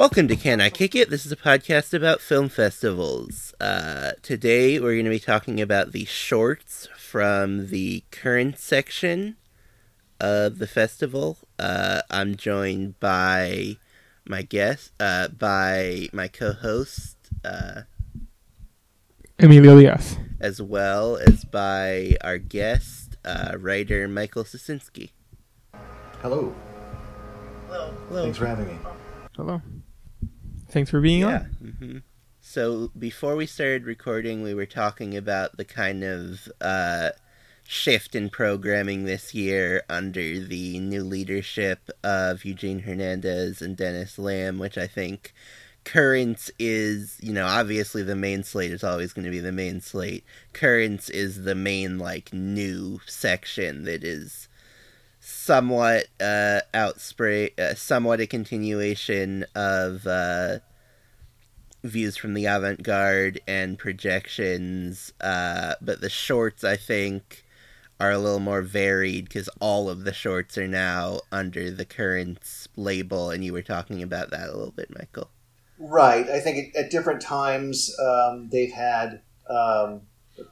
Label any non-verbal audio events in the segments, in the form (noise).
Welcome to Can I Kick It? This is a podcast about film festivals. Uh, today we're going to be talking about the shorts from the current section of the festival. Uh, I'm joined by my guest, uh, by my co-host, uh, Emilio Diaz. as well as by our guest, uh, writer Michael Sicinski. Hello. Hello. Thanks for having me. Hello. Thanks for being Yeah. on. hmm So before we started recording, we were talking about the kind of uh, shift in programming this year under the new leadership of Eugene Hernandez and Dennis Lim, which I think Currents is, you know, obviously the main slate is always going to be the main slate. Currents is the main, like, new section that is somewhat uh outspray uh, somewhat a continuation of uh views from the avant-garde and projections uh but the shorts i think are a little more varied because all of the shorts are now under the currents label and you were talking about that a little bit michael Right. I think at different times um, they've had um,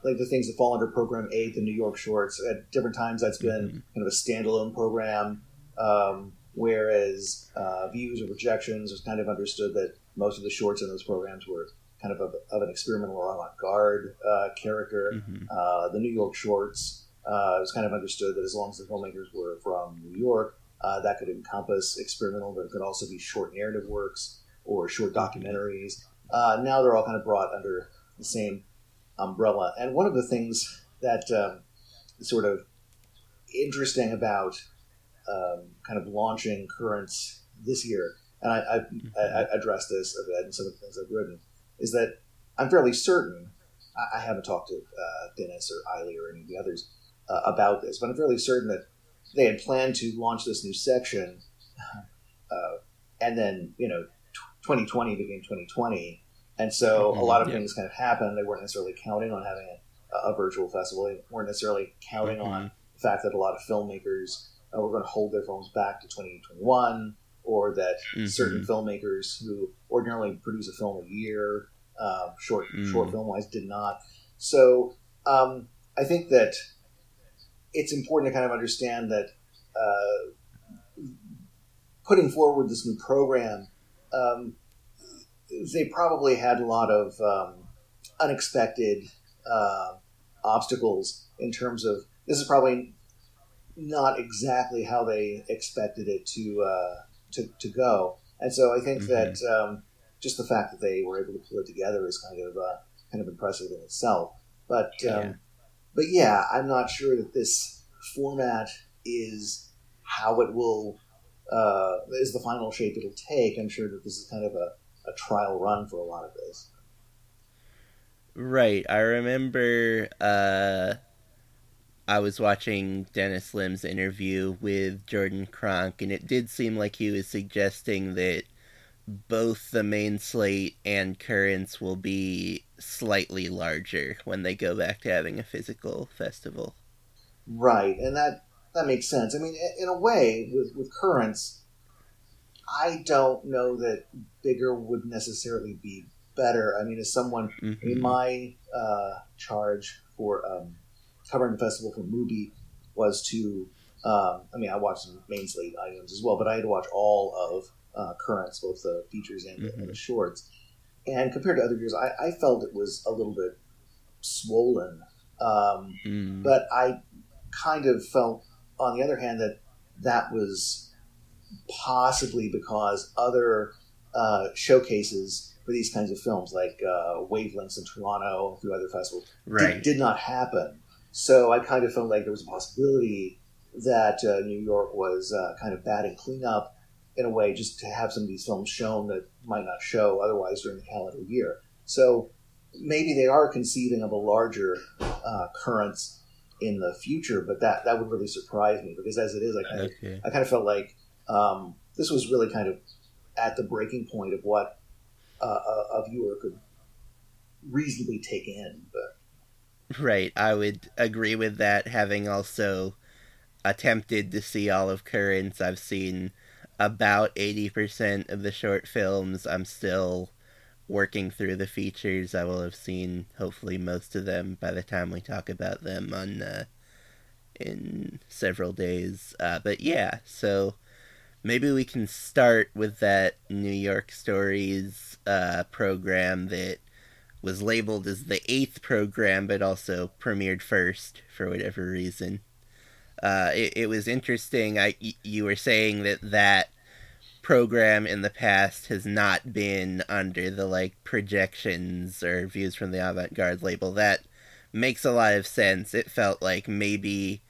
like the things that fall under Program A, the New York Shorts. At different times that's been kind of a standalone program, um, whereas uh, Views or Projections was kind of understood that most of the shorts in those programs were kind of of, of an experimental or avant-garde uh, character. Mhm. Uh, the New York Shorts uh, it was kind of understood that as long as the filmmakers were from New York, uh, that could encompass experimental, but it could also be short narrative works or short documentaries. Uh, now they're all kind of brought under the same umbrella. And one of the things that um, sort of interesting about um, kind of launching Currents this year, and I, I, I addressed this a bit in some of the things I've written, is that I'm fairly certain. I, I haven't talked to uh, Dennis or Aily or any of the others uh, about this, but I'm fairly certain that they had planned to launch this new section, uh, and then you know, tw 2020 became 2020, and so a lot of Yeah. things kind of happened. They weren't necessarily counting on having a, a virtual festival. They weren't necessarily counting on the fact that a lot of filmmakers uh, were going to hold their films back to 2021, or that Mhm. certain filmmakers who ordinarily produce a film a year, um, short short Mm. film wise, did not. So um, I think that it's important to kind of understand that uh, putting forward this new program, um, they probably had a lot of um, unexpected uh, obstacles in terms of this is probably not exactly how they expected it to uh, to, to go, and so I think Mhm. that um, just the fact that they were able to pull it together is kind of uh, kind of impressive in itself. But um, Yeah. but yeah, I'm not sure that this format is how it will uh, is the final shape it'll take. I'm sure that this is kind of a, a trial run for a lot of this. Right. I remember uh I was watching Dennis Lim's interview with Jordan Cronk and it did seem like he was suggesting that both the main slate and currents will be slightly larger when they go back to having a physical festival. Right, and that that makes sense. I mean, in a way, with with currents, I don't know that bigger would necessarily be better. I mean, as someone, I mean, Mhm. my uh, charge for um, covering the festival for Mubi was to. Um, I mean, I watched some main slate items as well, but I had to watch all of uh, currents, both the features and, the, and the shorts. And compared to other years, I, I felt it was a little bit swollen. Um, Mm. but I kind of felt, on the other hand, that that was possibly because other uh, showcases for these kinds of films, like uh, Wavelengths in Toronto, through other festivals, did- Right. did, not happen. So I kind of felt like there was a possibility that uh, New York was uh, kind of batting cleanup in a way, just to have some of these films shown that might not show otherwise during the calendar year. So maybe they are conceiving of a larger uh, currents in the future, but that that would really surprise me because as it is, I kind of Okay. I kind of felt like um, this was really kind of at the breaking point of what uh, a, a viewer could reasonably take in. But Right, I would agree with that. Having also attempted to see all of Currents, I've seen about 80% of the short films. I'm still working through the features. I will have seen hopefully most of them by the time we talk about them on uh, in several days. Uh, but yeah, so maybe we can start with that New York Stories uh, program that was labeled as the eighth program, but also premiered first for whatever reason. Uh, it, it was interesting. I y- you were saying that that program in the past has not been under the like projections or views from the avant-garde label. That makes a lot of sense. It felt like maybe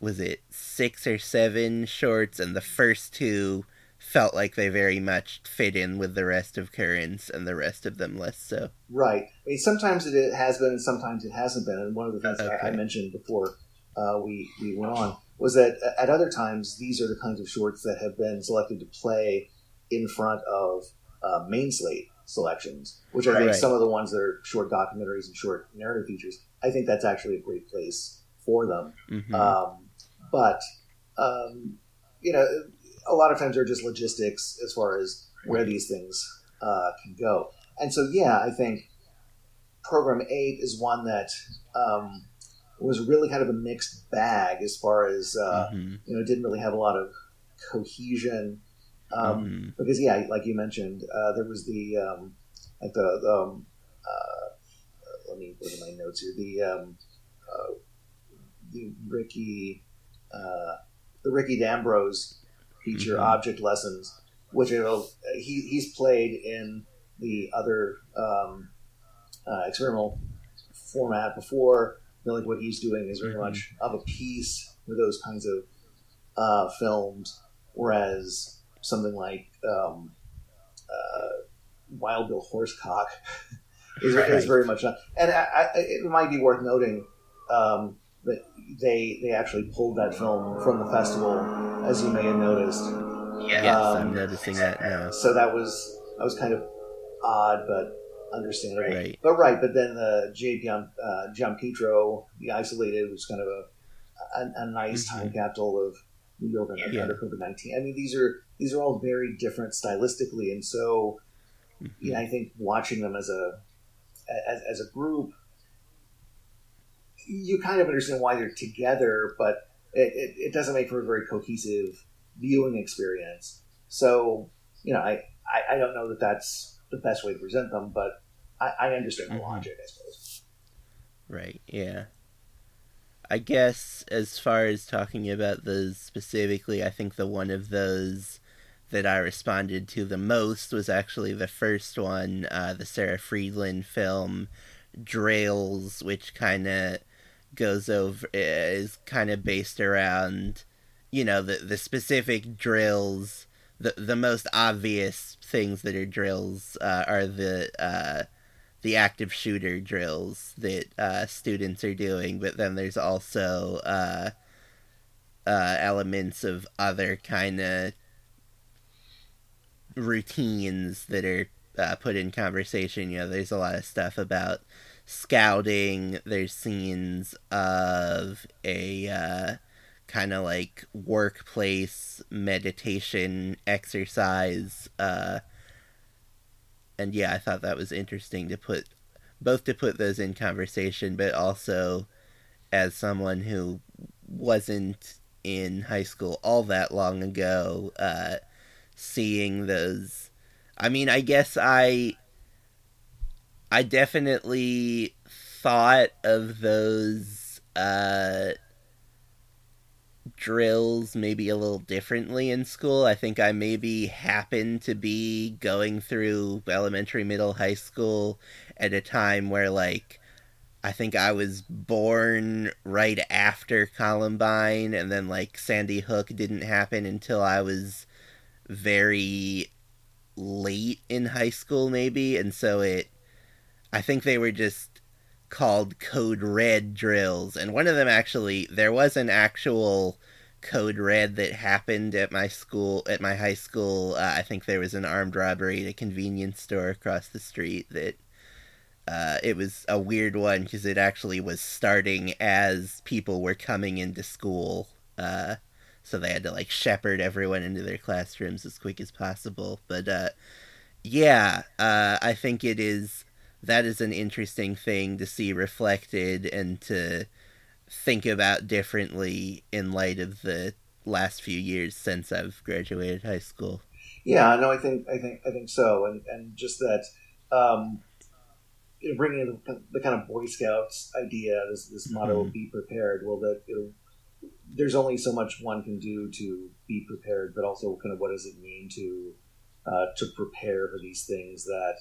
was it six or seven shorts, and the first two felt like they very much fit in with the rest of Currents, and the rest of them less so. right, I mean, sometimes it has been, and sometimes it hasn't been. And one of the things I, I mentioned before uh, we we went on was that at other times these are the kinds of shorts that have been selected to play in front of uh, main slate selections, which I think Right. some of the ones that are short documentaries and short narrative features, I think that's actually a great place for them. hmm Um, but um, you know, a lot of times they're just logistics as far as where these things uh, can go. And so, yeah, I think program eight is one that um, was really kind of a mixed bag as far as uh, Mhm. you know, didn't really have a lot of cohesion. Um, Mhm. because yeah, like you mentioned, uh, there was the um, like the, the um, uh, let me look at my notes here. The um, uh, the Ricky uh, the Ricky D'Ambrose feature Mhm. object lessons, which he he's played in the other um, uh, experimental format before. I feel like what he's doing is very Mhm. much of a piece with those kinds of uh, films, whereas something like um, uh, Wild Bill Horsecock (laughs) is, is very much not. And I, I, it might be worth noting um, they they actually pulled that film from the festival, as you may have noticed. Yes, Um, I'm noticing that now. So that was that was kind of odd, but understandable. Right. But right, but then the J. Gian, uh, Gianpietro, the isolated, was kind of a a, a nice Mhm. time capsule of New York under, Yeah. under COVID nineteen. I mean, these are these are all very different stylistically, and so Mhm. yeah, I think watching them as a as, as a group, you kind of understand why they're together, but it, it, it doesn't make for a very cohesive viewing experience. So you know, I, I, I don't know that that's the best way to present them, but I, I understand the Mhm. logic, I suppose. Right, yeah. I guess as far as talking about those specifically, I think the one of those that I responded to the most was actually the first one, uh, the Sarah Friedland film, Drills, which kind of goes over, is kind of based around, you know, the, the specific drills. The, the most obvious things that are drills uh, are the uh, the active shooter drills that uh, students are doing, but then there's also uh, uh, elements of other kind of routines that are uh, put in conversation. You know, there's a lot of stuff about scouting. There's scenes of a uh, kind of like workplace meditation exercise. Uh, and yeah, I thought that was interesting to put both to put those in conversation, but also as someone who wasn't in high school all that long ago, uh, seeing those. I mean, I guess I. I definitely thought of those uh, drills maybe a little differently in school. I think I maybe happened to be going through elementary, middle, high school at a time where, like, I think I was born right after Columbine, and then, like, Sandy Hook didn't happen until I was very late in high school, maybe. And so it. I think they were just called Code Red drills, and one of them actually there was an actual Code Red that happened at my school at my high school. Uh, I think there was an armed robbery at a convenience store across the street that uh, it was a weird one because it actually was starting as people were coming into school. Uh, so they had to like shepherd everyone into their classrooms as quick as possible. But uh, yeah, uh, I think it is that is an interesting thing to see reflected and to think about differently in light of the last few years since I've graduated high school. Yeah, no, I think I think I think so, and and just that um, you know, bringing in the, kind of Boy Scouts idea, this this motto Mhm. "Be prepared." Well, that there's only so much one can do to be prepared, but also kind of what does it mean to uh, to prepare for these things that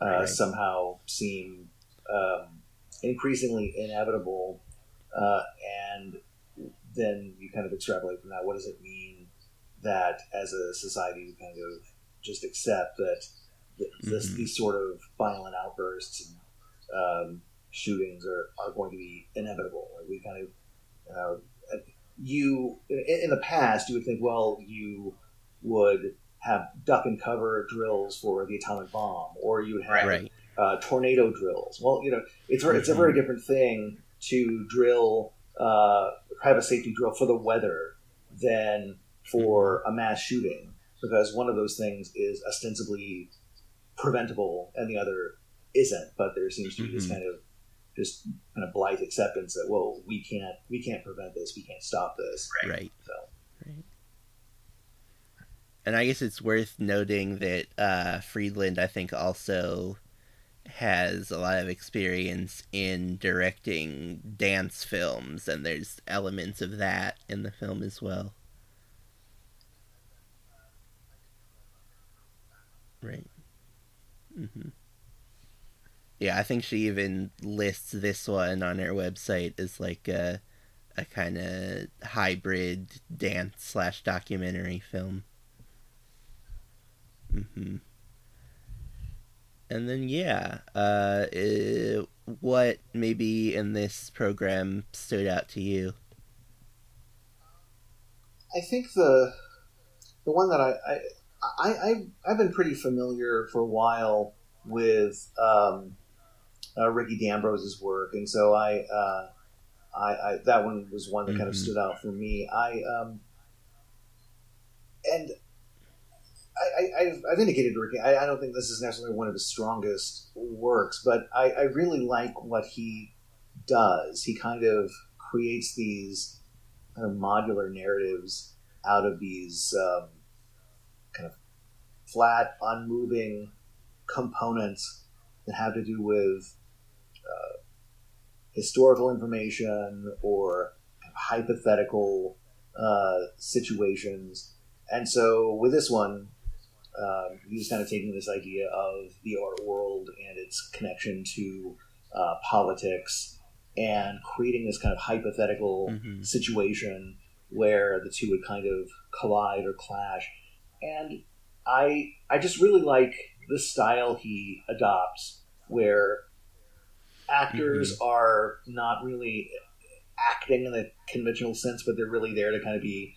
uh, Right. somehow seem um, increasingly inevitable, uh, and then you kind of extrapolate from that. What does it mean that as a society we kind of just accept that th- this, Mhm. these sort of violent outbursts and um, shootings are, are going to be inevitable? Like we kind of uh, you in, in the past you would think well you would have duck and cover drills for the atomic bomb or you would have Right. uh, tornado drills. Well, you know, it's ver- it's a very different thing to drill, uh, have a safety drill for the weather than for a mass shooting, because one of those things is ostensibly preventable and the other isn't. But there seems to be this Mhm. kind of just kind of blithe acceptance that well, we can't we can't prevent this, we can't stop this. Right. So Right. And I guess it's worth noting that uh, Friedland, I think, also has a lot of experience in directing dance films, and there's elements of that in the film as well. Right. Mm-hmm. Yeah, I think she even lists this one on her website as like a a kind of hybrid dance slash documentary film. Hmm And then yeah, uh, eh, what maybe in this program stood out to you? I think the the one that I I, I I've been pretty familiar for a while with um, uh, Ricky D'Ambrose's work, and so I, uh, I, I that one was one that kind of Mhm. stood out for me. I um, and I, I, I've, indicated to Ricky. I, I don't think this is necessarily one of his strongest works, but I, I really like what he does. He kind of creates these kind of modular narratives out of these um, kind of flat, unmoving components that have to do with uh, historical information or kind of hypothetical uh, situations. And so with this one, um, he's kind of taking this idea of the art world and its connection to uh, politics and creating this kind of hypothetical Mhm. situation where the two would kind of collide or clash. And I I just really like the style he adopts, where actors are not really acting in the conventional sense, but they're really there to kind of be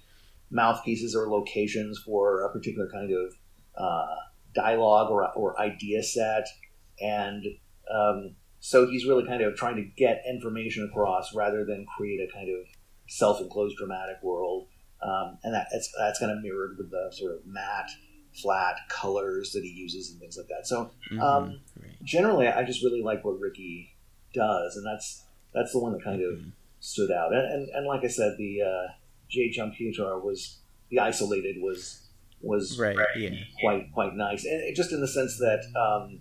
mouthpieces or locations for a particular kind of uh, dialogue or, or idea set. And um, so he's really kind of trying to get information across rather than create a kind of self-enclosed dramatic world. Um, and that, that's, that's kind of mirrored with the sort of matte, flat colors that he uses and things like that. So Mhm. Um, right. generally, I just really like what Ricky does, and that's that's the one that kind of Mhm. stood out. And, and, and like I said, the uh, J. Gianpietro was the isolated was was Right. Yeah. quite quite nice, and just in the sense that um,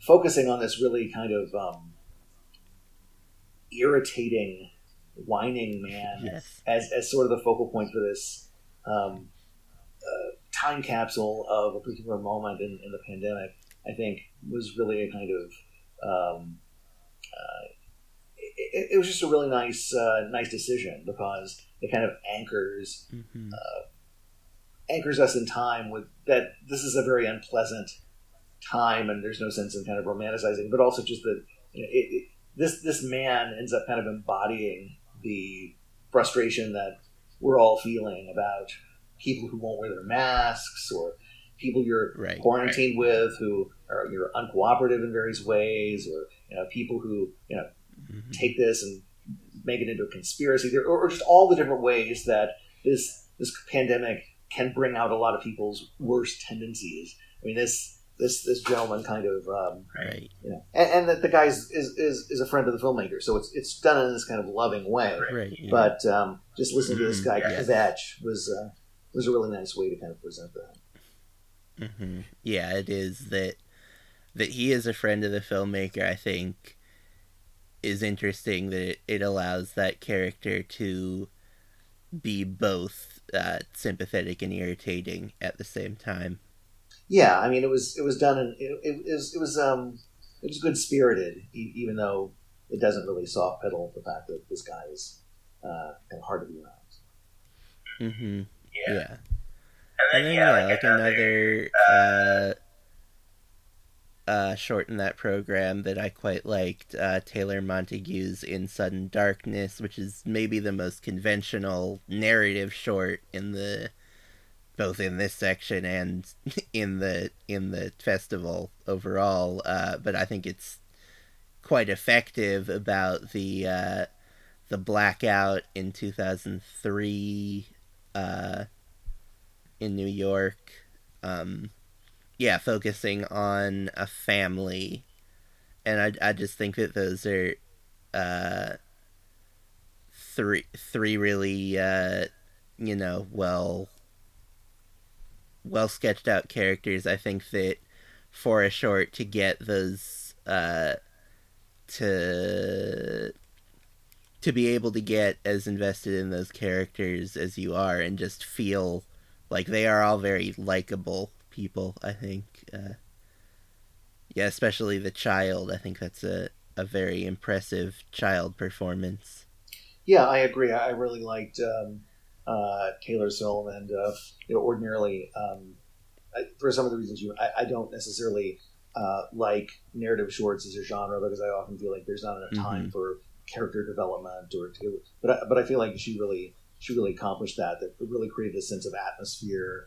focusing on this really kind of um, irritating, whining man Yes. as, as sort of the focal point for this um, uh, time capsule of a particular moment in, in the pandemic, I think was really a kind of um, uh, it, it was just a really nice uh, nice decision because it kind of anchors hmm anchors us in time with that this is a very unpleasant time and there's no sense in kind of romanticizing but also just that you know, it, it, this this man ends up kind of embodying the frustration that we're all feeling about people who won't wear their masks or people you're Right. quarantined with who are you're uncooperative in various ways or you know people who you know Mhm. take this and make it into a conspiracy or, or just all the different ways that this this pandemic can bring out a lot of people's worst tendencies. I mean, this this this gentleman kind of um, Right. you know, and, and that the guy is, is is is a friend of the filmmaker, so it's it's done in this kind of loving way. Right. yeah. But um, just listening to this Mhm, guy yes. Kvetch was uh, was a really nice way to kind of present that. hmm Yeah, it is that that he is a friend of the filmmaker. I think is interesting that it, it allows that character to be both uh, sympathetic and irritating at the same time. Yeah, I mean, it was it was done in it, it was it was um it was good spirited, e- even though it doesn't really soft pedal the fact that this guy is uh, kind of hard to be around. Mm-hmm. Yeah. Yeah. And then yeah, like another uh, uh, short in that program that I quite liked, uh, Tayler Montague's In Sudden Darkness, which is maybe the most conventional narrative short in the both in this section and (laughs) in the in the festival overall. Uh, but I think it's quite effective about the uh, the blackout in two thousand three. Uh, in New York. Um, yeah, focusing on a family, and I I just think that those are uh, three three really uh, you know well well sketched out characters. I think that for a short to get those uh, to to be able to get as invested in those characters as you are and just feel like they are all very likable people i think uh, yeah especially the child i think that's a, a very impressive child performance Yeah, I agree. I really liked um, uh, Tayler's film, and uh, you know, ordinarily, um, I, for some of the reasons you, I, I don't necessarily uh, like narrative shorts as a genre because I often feel like there's not enough time for character development or to. But I, but I feel like she really she really accomplished that. That really created a sense of atmosphere,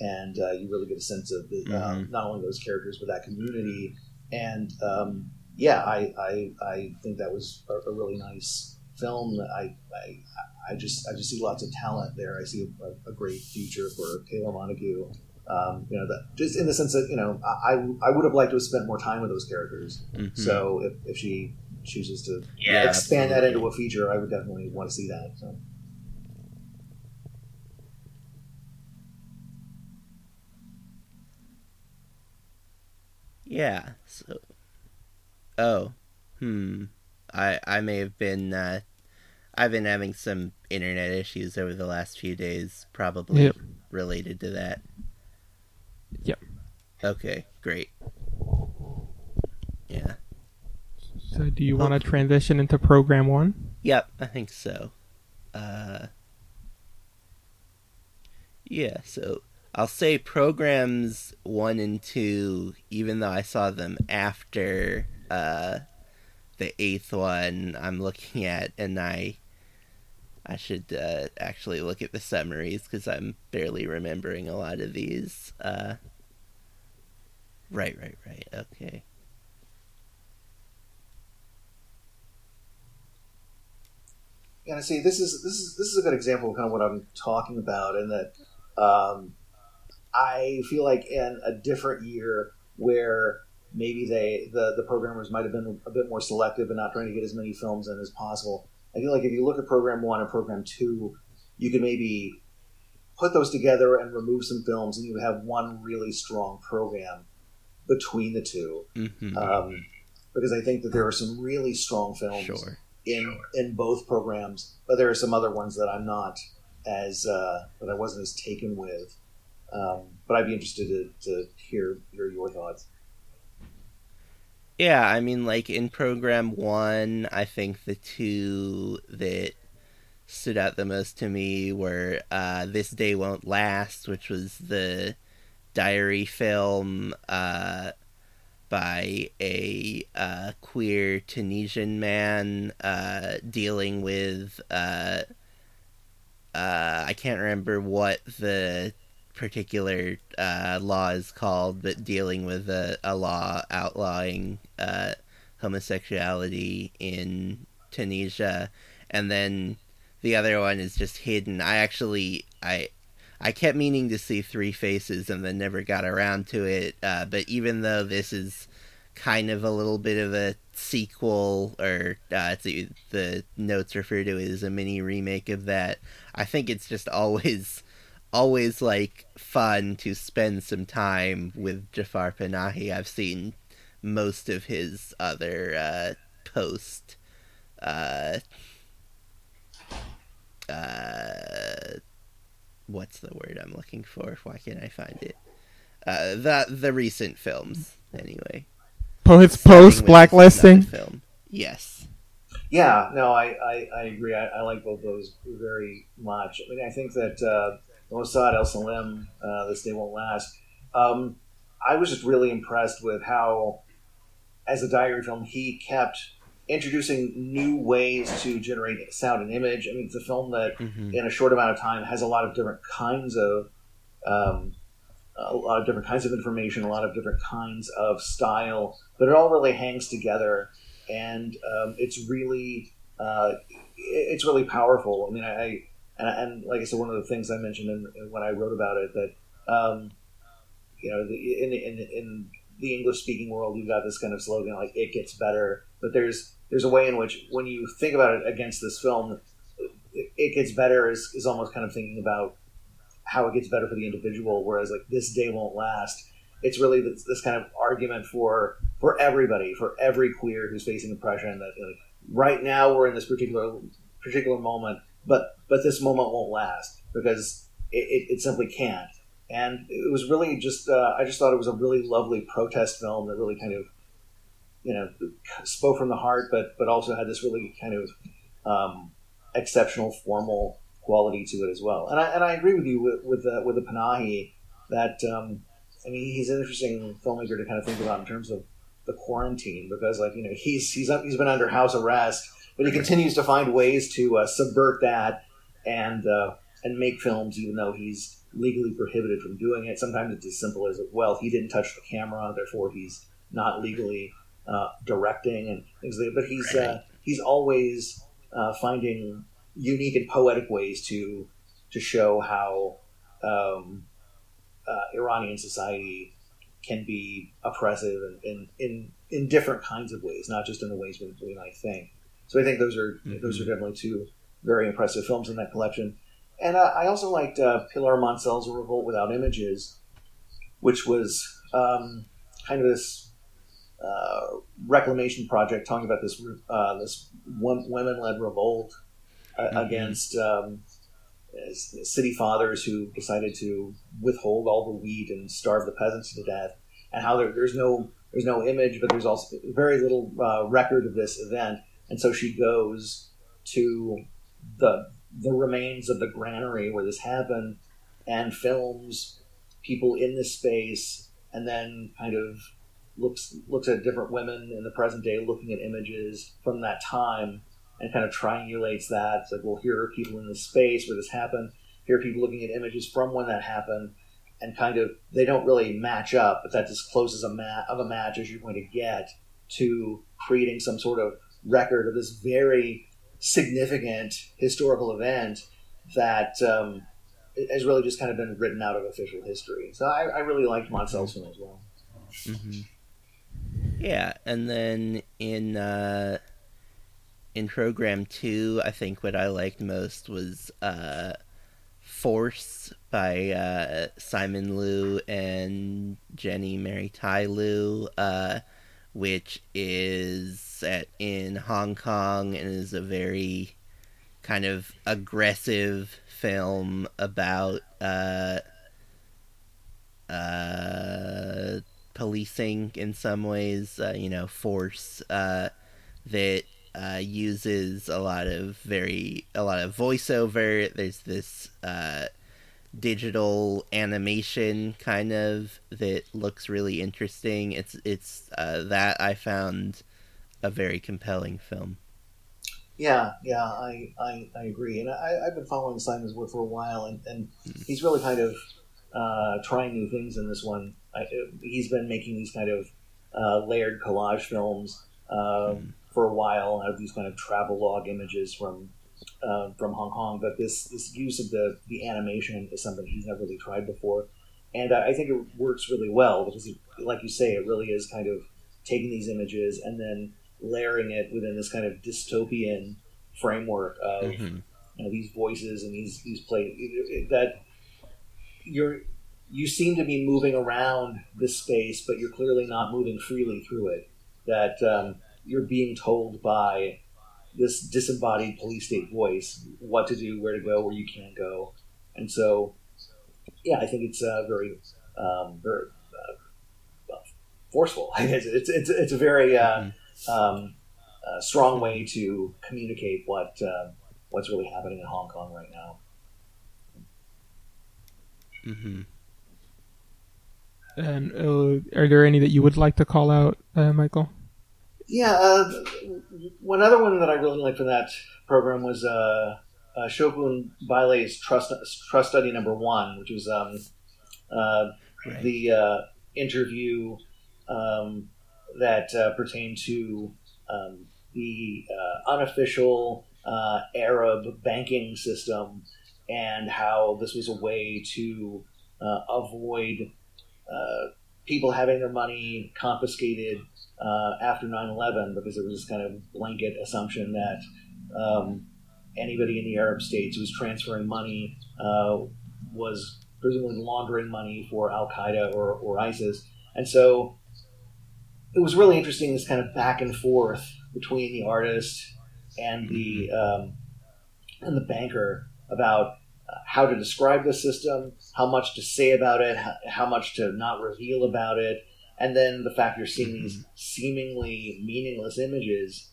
and uh, you really get a sense of the, um, not only those characters but that community. And um, yeah, I, I I think that was a, a really nice film. I, I I just I just see lots of talent there. I see a, a great future for Kayla Montague. Um, you know that just in the sense that you know I I would have liked to have spent more time with those characters. Mhm. So if, if she chooses to Yeah, expand that into a feature, I would definitely want to see that. So. Yeah so oh hmm i i may have been uh i've been having some internet issues over the last few days probably Yep. related to that Yep. okay great yeah So, do you want to transition into program one? Yep, I think so. Uh, yeah, so I'll say programs one and two, even though I saw them after uh, the eighth one I'm looking at, and I I should uh, actually look at the summaries because I'm barely remembering a lot of these. Uh, right, right, right. Okay. Yeah, see. This is this is this is a good example of kind of what I'm talking about, and that um, I feel like in a different year where maybe they the the programmers might have been a bit more selective and not trying to get as many films in as possible. I feel like if you look at program one and program two, you could maybe put those together and remove some films, and you would have one really strong program between the two. hmm Um, because I think that there are some really strong films sure. in in both programs, but there are some other ones that I'm not as uh, that I wasn't as taken with. Um, but I'd be interested to, to hear hear your thoughts. Yeah, I mean, like in program one, I think the two that stood out the most to me were uh, This Day Won't Last, which was the diary film uh, by a uh, queer Tunisian man uh, dealing with uh, uh, I can't remember what the particular uh, law is called, but dealing with a, a law outlawing uh, homosexuality in Tunisia, and then the other one is just hidden. I actually I I kept meaning to see Three Faces and then never got around to it. Uh, but even though this is kind of a little bit of a sequel, or uh, the, the notes refer to it as a mini remake of that, I think it's just (laughs) always, always like fun to spend some time with Jafar Panahi. I've seen most of his other uh, post. Uh, uh, what's the word I'm looking for? Why can't I find it? Uh, the the recent films, anyway. Post post blacklisting. Film. Yes. Yeah, no, I, I, I agree. I, I like both those very much. I mean, I think that uh, Mossad El Salim, uh, This Day Won't Last, um, I was just really impressed with how, as a diary film, he kept introducing new ways to generate sound and image. I mean, it's a film that, Mhm. in a short amount of time, has a lot of different kinds of. Um, a lot of different kinds of information, a lot of different kinds of style, but it all really hangs together and um, it's really uh, it's really powerful. I mean, I and, and like I said, one of the things I mentioned in, when I wrote about it that um, you know the, in, in in the English speaking world, you've got this kind of slogan like "it gets better," but there's there's a way in which when you think about it against this film, it, it gets better is, is almost kind of thinking about how it gets better for the individual, whereas like this day won't last. It's really this, this kind of argument for for everybody, for every queer who's facing oppression. That like, right now we're in this particular particular moment, but but this moment won't last because it, it, it simply can't. And it was really just uh, I just thought it was a really lovely protest film that really kind of you know spoke from the heart, but but also had this really kind of um, exceptional formal quality to it as well. And I and I agree with you with with the, with the Panahi that um, I mean he's an interesting filmmaker to kind of think about in terms of the quarantine because like you know he's he's he's been under house arrest, but he continues to find ways to uh, subvert that and uh, and make films even though he's legally prohibited from doing it. Sometimes it's as simple as well he didn't touch the camera, therefore he's not legally uh, directing and things like that. But he's uh, Right. he's always uh, finding unique and poetic ways to to show how um, uh, Iranian society can be oppressive in, in, in, in different kinds of ways, not just in the ways we, we might think. So I think those are those are definitely two very impressive films in that collection. And uh, I also liked uh, Pilar Monsell's A Revolt Without Images, which was um, kind of this uh, reclamation project talking about this uh, this women led revolt uh, Mhm. against um, city fathers who decided to withhold all the wheat and starve the peasants to death, and how there, there's no there's no image, but there's also very little uh, record of this event, and so she goes to the the remains of the granary where this happened and films people in this space, and then kind of looks looks at different women in the present day, looking at images from that time, and kind of triangulates that. It's like, well, here are people in this space where this happened. Here are people looking at images from when that happened, and kind of they don't really match up, but that's as close as a ma- of a match as you're going to get to creating some sort of record of this very significant historical event that um, has really just kind of been written out of official history. So I, I really liked Monsell's film as well. hmm Yeah, and then in uh, in program two, I think what I liked most was uh, Force by uh, Simon Liu and Jenny Mary Tai Liu, uh, which is set in Hong Kong and is a very kind of aggressive film about uh, uh, policing in some ways, uh, you know, force uh, that uh, uses a lot of very a lot of voiceover. There's this uh, digital animation kind of that looks really interesting. It's it's that I found a very compelling film. Yeah, yeah, I, I, I agree, and I, I've been following Simon's work for a while, and, and he's really kind of uh, trying new things in this one. I, he's been making these kind of uh, layered collage films uh, mm. for a while out of these kind of travel log images from uh, from Hong Kong. But this this use of the the animation is something he's never really tried before, and I think it works really well because, like you say, it really is kind of taking these images and then layering it within this kind of dystopian framework of mm-hmm. you know, these voices and these these play that you're you seem to be moving around this space, but you're clearly not moving freely through it. That um, you're being told by this disembodied police state voice what to do, where to go, where you can't go, and so yeah, I think it's uh, very um, very uh, forceful. it's, (laughs) it's it's it's a very uh, mm-hmm um, a strong way to communicate what uh, what's really happening in Hong Kong right now. Mm-hmm. And uh, are there any that you would like to call out, uh, Michael? Yeah, uh, one other one that I really liked from that program was uh, uh, Shokun Bailei's Trust Trust Study Number One, which was um, uh, right. the uh, interview um, that uh, pertain to um, the uh, unofficial uh, Arab banking system and how this was a way to uh, avoid uh, people having their money confiscated uh, after 9-11 because there was this kind of blanket assumption that um, anybody in the Arab states who was transferring money was presumably laundering money for Al Qaeda or, or ISIS. And so it was really interesting this kind of back and forth between the artist and the um, and the banker about uh, how to describe the system, how much to say about it, how, how, much to not reveal about it, and then the fact you're seeing these mm-hmm. seemingly meaningless images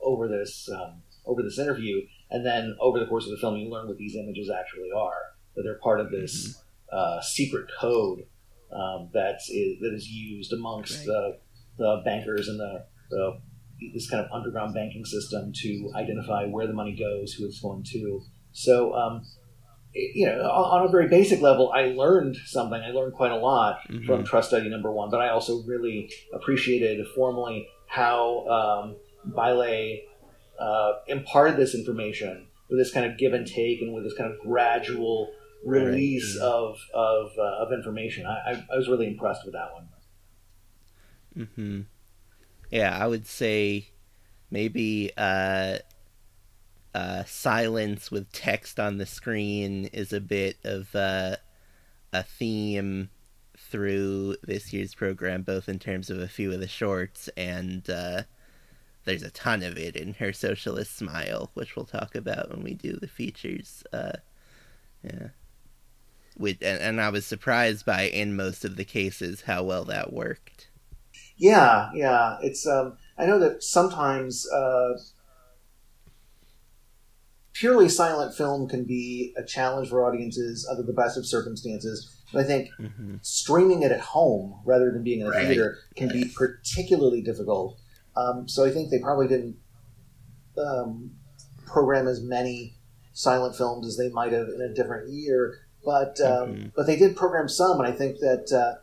over this um, over this interview, and then over the course of the film, you learn what these images actually are. That they're part of this mm-hmm. uh, secret code um, that is that is used amongst right. the the bankers and the, the this kind of underground banking system to identify where the money goes, who it's going to. So, um, it, you know, on, a very basic level, I learned something. I learned quite a lot mm-hmm. from Trust Study Number One, but I also really appreciated formally how um, uh, imparted this information with this kind of give and take and with this kind of gradual release right. of of, uh, of information. I, I, I was really impressed with that one. Mm-hmm. Yeah, I would say maybe uh, uh, silence with text on the screen is a bit of uh, a theme through this year's program, both in terms of a few of the shorts and uh, there's a ton of it in her socialist smile, which we'll talk about when we do the features. Uh, yeah. With, and, and I was surprised by, in most of the cases, how well that worked. Yeah, yeah. It's um, I know that sometimes uh, purely silent film can be a challenge for audiences under the best of circumstances. But I think mm-hmm. streaming it at home rather than being in a right. theater can be particularly difficult. Um, so I think they probably didn't um, program as many silent films as they might have in a different year. But um, mm-hmm. but they did program some, and I think that uh,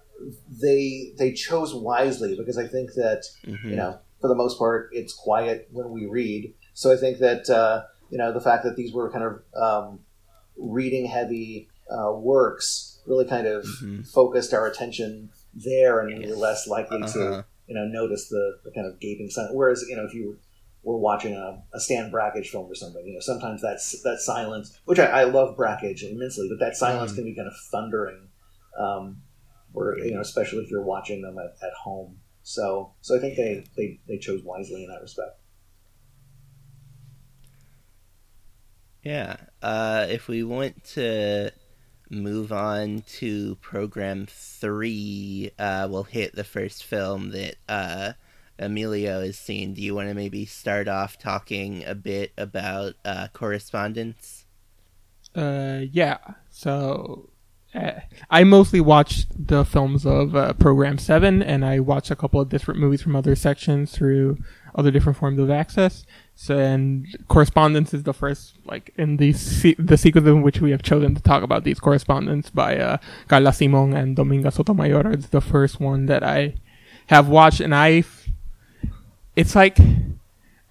they they chose wisely because I think that mm-hmm. you know for the most part it's quiet when we read. So I think that uh, you know the fact that these were kind of um, reading heavy uh, works really kind of mm-hmm. focused our attention there, and we were less likely uh-huh. to you know notice the, the kind of gaping silence. Whereas you know if you were watching a, a Stan Brakhage film or something, you know sometimes that's that silence, which I, I love Brakhage immensely, but that silence mm-hmm. can be kind of thundering. Um, or you know, especially if you're watching them at, at home. So, so I think they, they, they chose wisely in that respect. Yeah. Uh, if we want to move on to program three, uh, we'll hit the first film that uh, Emilio has seen. Do you want to maybe start off talking a bit about uh, correspondence? Uh, yeah. So I mostly watched the films of uh, Program Seven, and I watched a couple of different movies from other sections through other different forms of access. So, and correspondence is the first, like in the se- the sequence in which we have chosen to talk about these correspondence by uh, Carla Simon and Dominga Sotomayor. It's the first one that I have watched, and I, it's like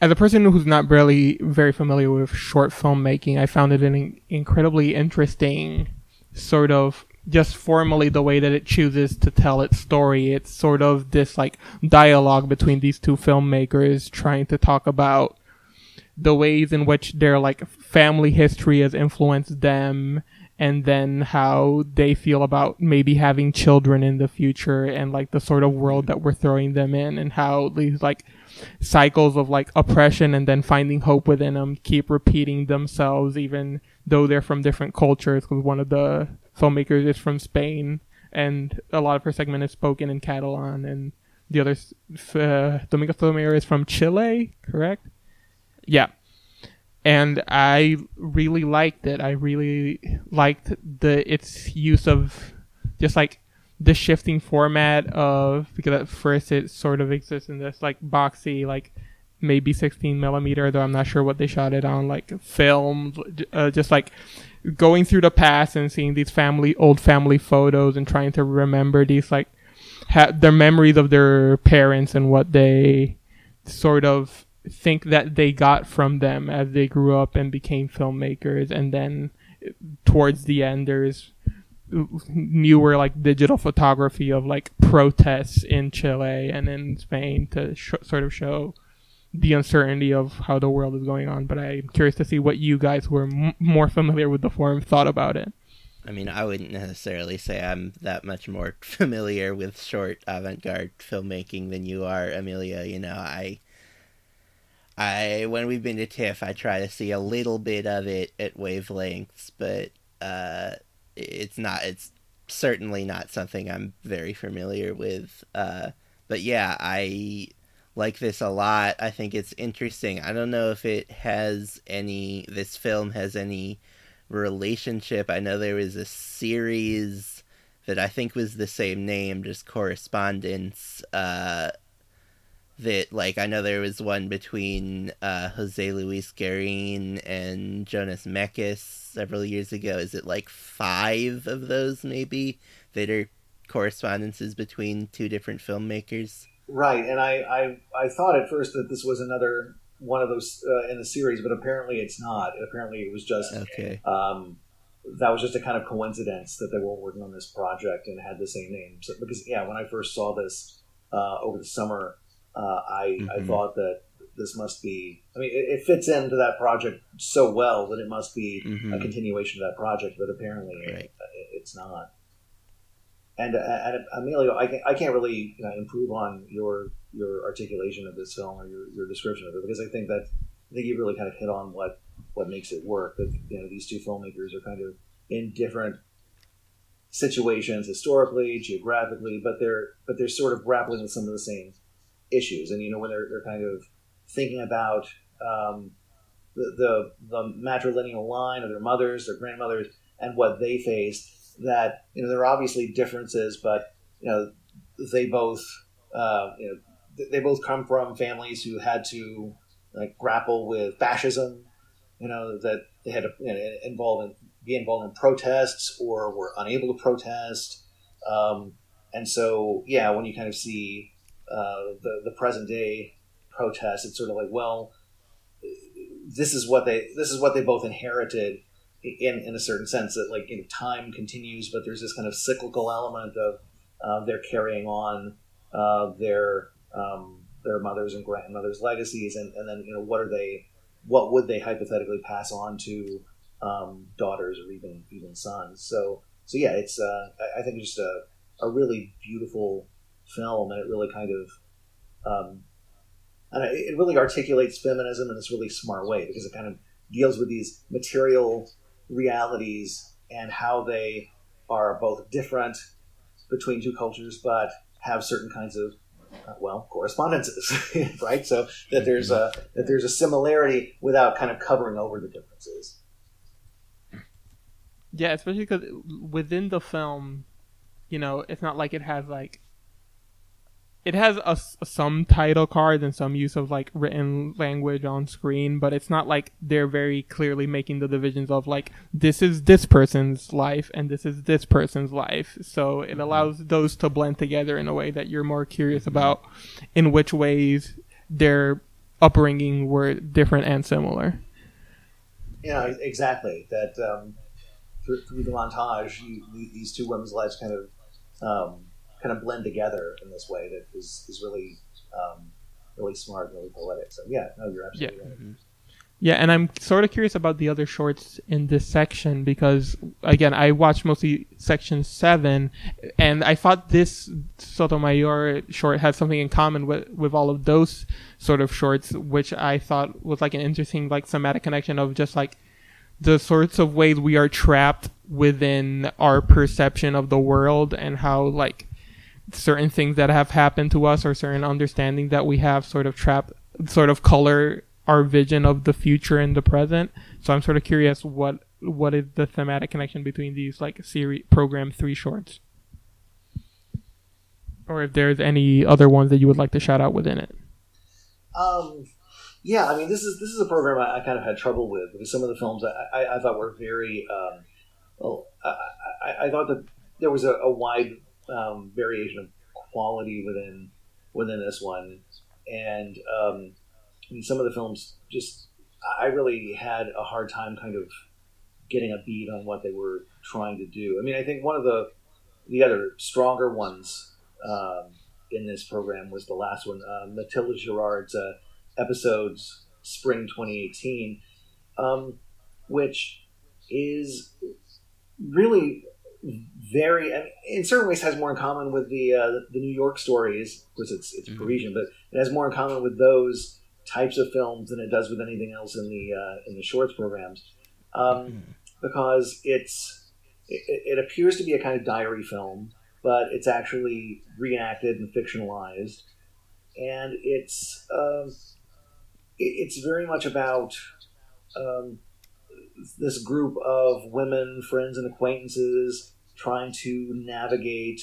as a person who's not really very familiar with short filmmaking, I found it an incredibly interesting sort of just formally the way that it chooses to tell its story. It's sort of this like dialogue between these two filmmakers trying to talk about the ways in which their like family history has influenced them and then how they feel about maybe having children in the future and like the sort of world that we're throwing them in and how these like cycles of like oppression and then finding hope within them keep repeating themselves even though they're from different cultures because one of the filmmakers is from Spain and a lot of her segment is spoken in Catalan and the other uh, Domingo Sotomayor is from Chile, correct? Yeah. And I really liked it. I really liked the its use of just like the shifting format of because at first it sort of exists in this like boxy like maybe 16 millimeter though i'm not sure what they shot it on like film uh, just like going through the past and seeing these family old family photos and trying to remember these like ha- their memories of their parents and what they sort of think that they got from them as they grew up and became filmmakers. And then towards the end there's newer like digital photography of like protests in Chile and in Spain to sh- sort of show the uncertainty of how the world is going on. But I'm curious to see what you guys who are m- more familiar with the forum thought about it. I mean, I wouldn't necessarily say I'm that much more (laughs) familiar with short avant-garde filmmaking than you are, Amelia. You know, I, I when we've been to TIFF, I try to see a little bit of it at wavelengths, but uh, it's not. It's certainly not something I'm very familiar with. Uh, but yeah, I like this a lot. I think it's interesting. I don't know if it has any. This film has any relationship. I know there was a series that I think was the same name, just correspondence. Uh, that like I know there was one between uh, Jose Luis Guerin and Jonas Mekas several years ago. Is it like five of those maybe that are correspondences between two different filmmakers? Right, and I, I, I thought at first that this was another one of those uh, in the series, but apparently it's not. Apparently it was just okay. Um, that was just a kind of coincidence that they were working on this project and had the same name. So, because yeah, when I first saw this uh, over the summer, uh, I mm-hmm. I thought that this must be. I mean, it, it, fits into that project so well that it must be mm-hmm. a continuation of that project, but apparently right. it, it's not. And, uh, and Emilio, I, can, I can't really you know, improve on your your articulation of this film or your, your description of it because I think that I think you really kind of hit on what what makes it work. That you know these two filmmakers are kind of in different situations historically, geographically, but they're but they're sort of grappling with some of the same issues. And you know when they're they're kind of thinking about um, the, the the matrilineal line of their mothers, their grandmothers, and what they faced that you know there are obviously differences, but you know they both uh, you know they both come from families who had to like grapple with fascism. You know that they had to you know, involve in, be involved in protests or were unable to protest. Um, and so, yeah, when you kind of see uh, the the present day protests, it's sort of like, well, this is what they this is what they both inherited in, in a certain sense that like you know, time continues, but there's this kind of cyclical element of uh, they're carrying on uh, their um, their mothers and grandmothers' legacies, and, and then you know what are they, what would they hypothetically pass on to um, daughters or even even sons? So so yeah, it's uh, I, I think it's just a, a really beautiful film, and it really kind of um, and it really articulates feminism in this really smart way because it kind of deals with these material realities and how they are both different between two cultures, but have certain kinds of uh, well correspondences, (laughs) right? So that there's a that there's a similarity without kind of covering over the differences. Yeah, especially because within the film, you know, it's not like it has like it has a, some title cards and some use of like written language on screen, but it's not like they're very clearly making the divisions of like this is this person's life and this is this person's life. So it mm-hmm. allows those to blend together in a way that you're more curious mm-hmm. about in which ways their upbringing were different and similar. Yeah, exactly. That um, through, through, the montage, you, these two women's lives kind of um, kind of blend together in this way that is, is really um, really smart, really poetic. So yeah, no, you're absolutely yeah. right. Mm-hmm. Yeah, and I'm sort of curious about the other shorts in this section because again, I watched mostly section seven, and I thought this Sotomayor short had something in common with with all of those sort of shorts, which I thought was like an interesting like thematic connection of just like the sorts of ways we are trapped within our perception of the world and how like certain things that have happened to us or certain understanding that we have sort of trap sort of color our vision of the future and the present. So I'm sort of curious what what is the thematic connection between these like series program three shorts, or if there's any other ones that you would like to shout out within it. Um, yeah, I mean this is this is a program I, I kind of had trouble with because some of the films I, I, I thought were very um, well I, I, thought that there was a, a wide um, variation of quality within within this one, and um, I mean, some of the films just I really had a hard time kind of getting a beat on what they were trying to do. I mean, I think one of the the other stronger ones um, in this program was the last one, uh, Mathilde Girard's uh, episodes, Spring 2018, um, which is really very, in certain ways, has more in common with the uh, the New York stories because it's it's mm-hmm. Parisian, but it has more in common with those types of films than it does with anything else in the uh, in the shorts programs, um, mm-hmm. because it's it, it, appears to be a kind of diary film, but it's actually reenacted and fictionalized, and it's um, it, it's very much about. Um, this group of women, friends, and acquaintances trying to navigate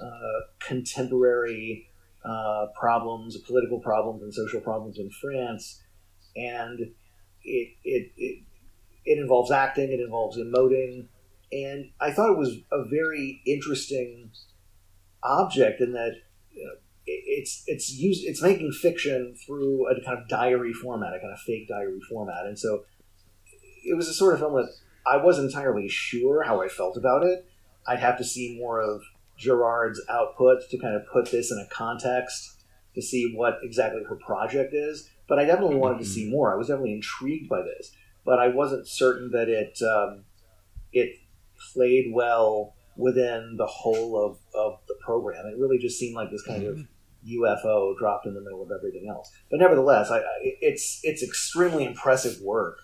uh, contemporary uh, problems, political problems, and social problems in France, and it, it it it involves acting, it involves emoting, and I thought it was a very interesting object in that know, it's it's used it's making fiction through a kind of diary format, a kind of fake diary format, and so it was a sort of film that I wasn't entirely sure how I felt about it. I'd have to see more of Girard's output to kind of put this in a context to see what exactly her project is. But I definitely wanted to see mm-hmm. more. I was definitely intrigued by this, but I wasn't certain that it um, it played well within the whole of, of the program. It really just seemed like this kind of UFO mm-hmm. dropped in the middle of everything else. But nevertheless, I, I, it's it's extremely impressive work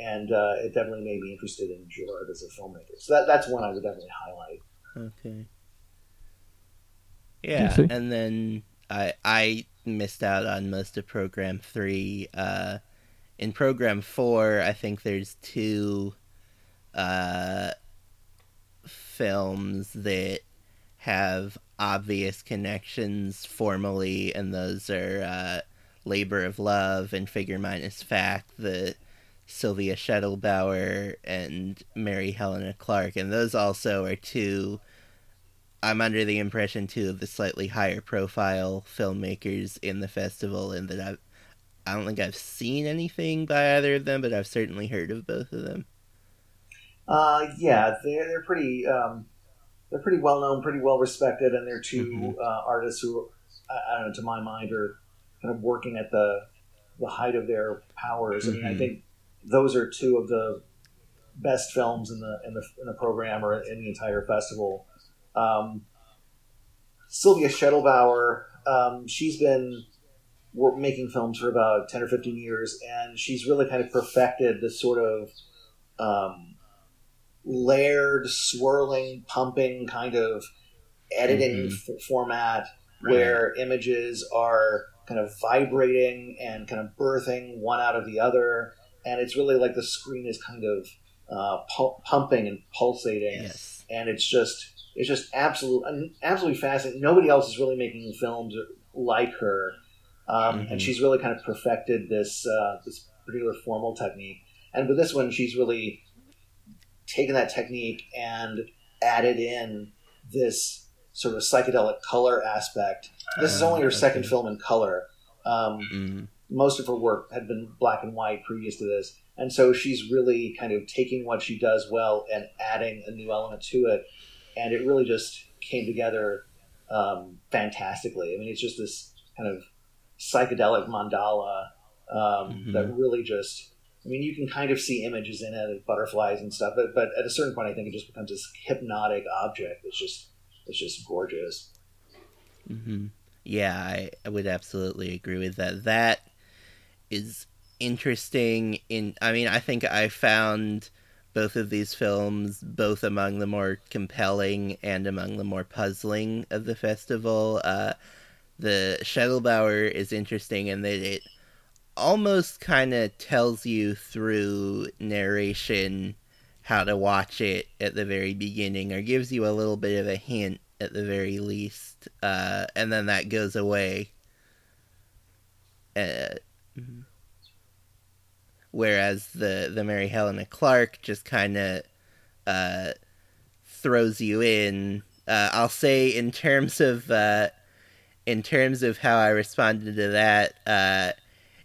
and uh, it definitely made me interested in Girard as a filmmaker. So that, that's one I would definitely highlight. Okay. Yeah, and then I I missed out on most of program three. Uh, in program four, I think there's two uh, films that have obvious connections formally, and those are uh, Labor of Love and Figure Minus Fact. The Sylvia Schedelbauer and Mary Helena Clark, and those also are two. I'm under the impression too of the slightly higher profile filmmakers in the festival, and that I've I don't think I've seen anything by either of them, but I've certainly heard of both of them. Uh, yeah, they're they're pretty um, they're pretty well known, pretty well respected, and they're 2 mm-hmm. uh, artists who I, I, don't know, to my mind, are kind of working at the the height of their powers. Mm-hmm. I mean, I mm-hmm. think those are two of the best films in the in the, in the program or in the entire festival. Um, Sylvia Schedelbauer, um, she's been making films for about ten or fifteen years, and she's really kind of perfected this sort of um, layered, swirling, pumping kind of editing mm-hmm. f- format right. where images are kind of vibrating and kind of birthing one out of the other and it's really like the screen is kind of uh, pu- pumping and pulsating, Yes. and it's just it's just absolute absolutely fascinating. Nobody else is really making films like her, um, Mhm. and she's really kind of perfected this uh, this particular formal technique. And with this one, she's really taken that technique and added in this sort of psychedelic color aspect. This is Ah, only her second film in color. Um, Mm. Most of her work had been black and white previous to this, and so she's really kind of taking what she does well and adding a new element to it, and it really just came together um, fantastically. I mean, it's just this kind of psychedelic mandala um, Mhm. that really just. I mean, you can kind of see images in it, of butterflies and stuff, but, but at a certain point, I think it just becomes this hypnotic object. It's just, it's just gorgeous. hmm Yeah, I, I would absolutely agree with that. That is interesting. In I mean, I think I found both of these films both among the more compelling and among the more puzzling of the festival. Uh, the Schedelbauer is interesting in that it almost kind of tells you through narration how to watch it at the very beginning, or gives you a little bit of a hint at the very least, uh, and then that goes away. Uh, mhm. whereas the the Mary Helena Clark just kind of uh, throws you in. Uh, I'll say in terms of uh, in terms of how I responded to that, uh,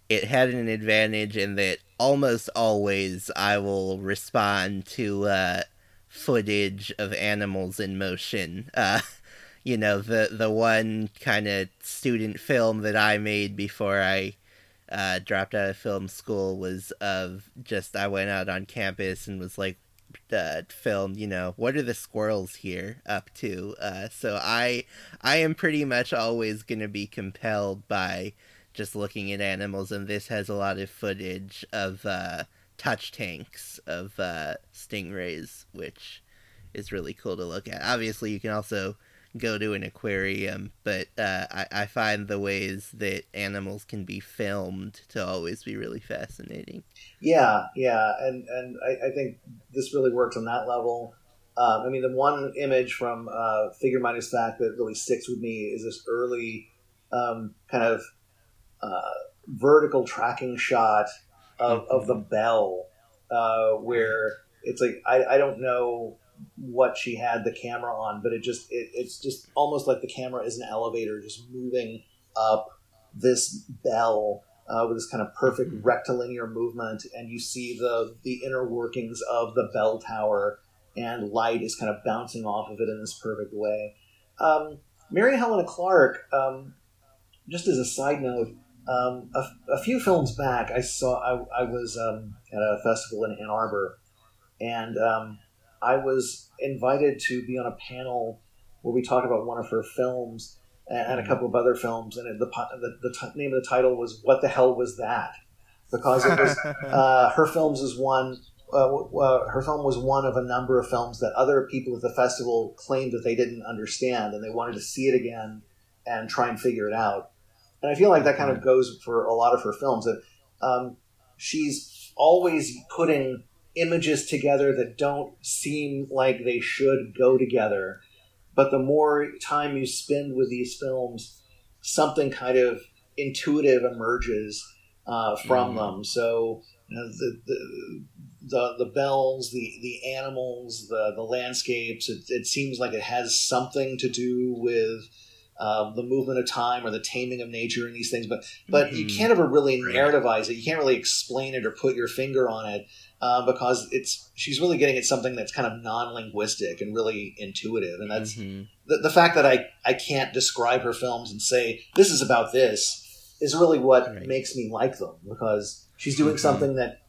it had an advantage in that almost always I will respond to uh, footage of animals in motion. Uh, you know, the the one kind of student film that I made before I uh, dropped out of film school was of just I went out on campus and was like uh, filmed. You know, what are the squirrels here up to? Uh, so I I am pretty much always gonna be compelled by just looking at animals, and this has a lot of footage of uh, touch tanks of uh, stingrays, which is really cool to look at. Obviously, you can also go to an aquarium, but uh, I, I find the ways that animals can be filmed to always be really fascinating. Yeah, yeah, and and I, I think this really works on that level. Um, I mean, the one image from uh, Figure Minus Fact that really sticks with me is this early um, kind of uh, vertical tracking shot of, of the bell, uh, where it's like I, I don't know what she had the camera on, but it just it, it's just almost like the camera is an elevator, just moving up this bell uh, with this kind of perfect rectilinear movement, and you see the the inner workings of the bell tower, and light is kind of bouncing off of it in this perfect way. Um, Mary Helena Clark, um, just as a side note, um, a, a few films back, I saw I, I was um, at a festival in Ann Arbor, and um, I was invited to be on a panel where we talked about one of her films and, a couple of other films, and the the, the, the t- name of the title was "What the hell was that?" Because it was (laughs) uh, her films is one. Uh, uh, her film was one of a number of films that other people at the festival claimed that they didn't understand, and they wanted to see it again and try and figure it out. And I feel like that kind of goes for a lot of her films. That um, she's always putting images together that don't seem like they should go together. But the more time you spend with these films, something kind of intuitive emerges uh, from Mhm. them. So you know, the, the the the bells, the the animals, the the landscapes. It, it seems like it has something to do with uh, the movement of time or the taming of nature and these things. But but you Mhm. can't ever really narrativize it. You can't really explain it or put your finger on it uh, because it's she's really getting at something that's kind of non-linguistic and really intuitive. And that's Mhm. the, the fact that I I can't describe her films and say this is about this is really what Right. makes me like them because she's doing Mhm. something that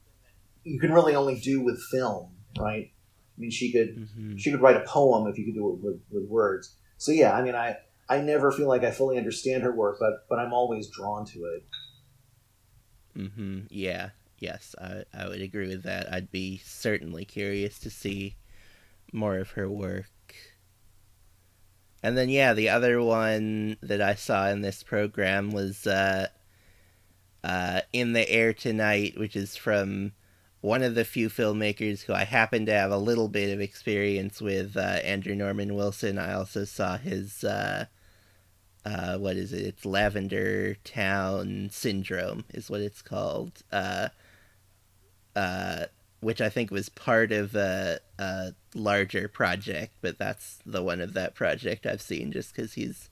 you can really only do with film, right? I mean, she could Mhm. she could write a poem if you could do it with, with words. So yeah, I mean, I I never feel like I fully understand her work, but but I'm always drawn to it. mm-hmm Yeah. Yes, I I would agree with that. I'd be certainly curious to see more of her work. And then yeah, the other one that I saw in this program was uh uh In the Air Tonight, which is from one of the few filmmakers who I happen to have a little bit of experience with, uh, Andrew Norman Wilson. I also saw his, uh, uh, what is it? It's Lavender Town Syndrome, is what it's called. Uh, which I think was part of a, a larger project, but that's the one of that project I've seen just because he's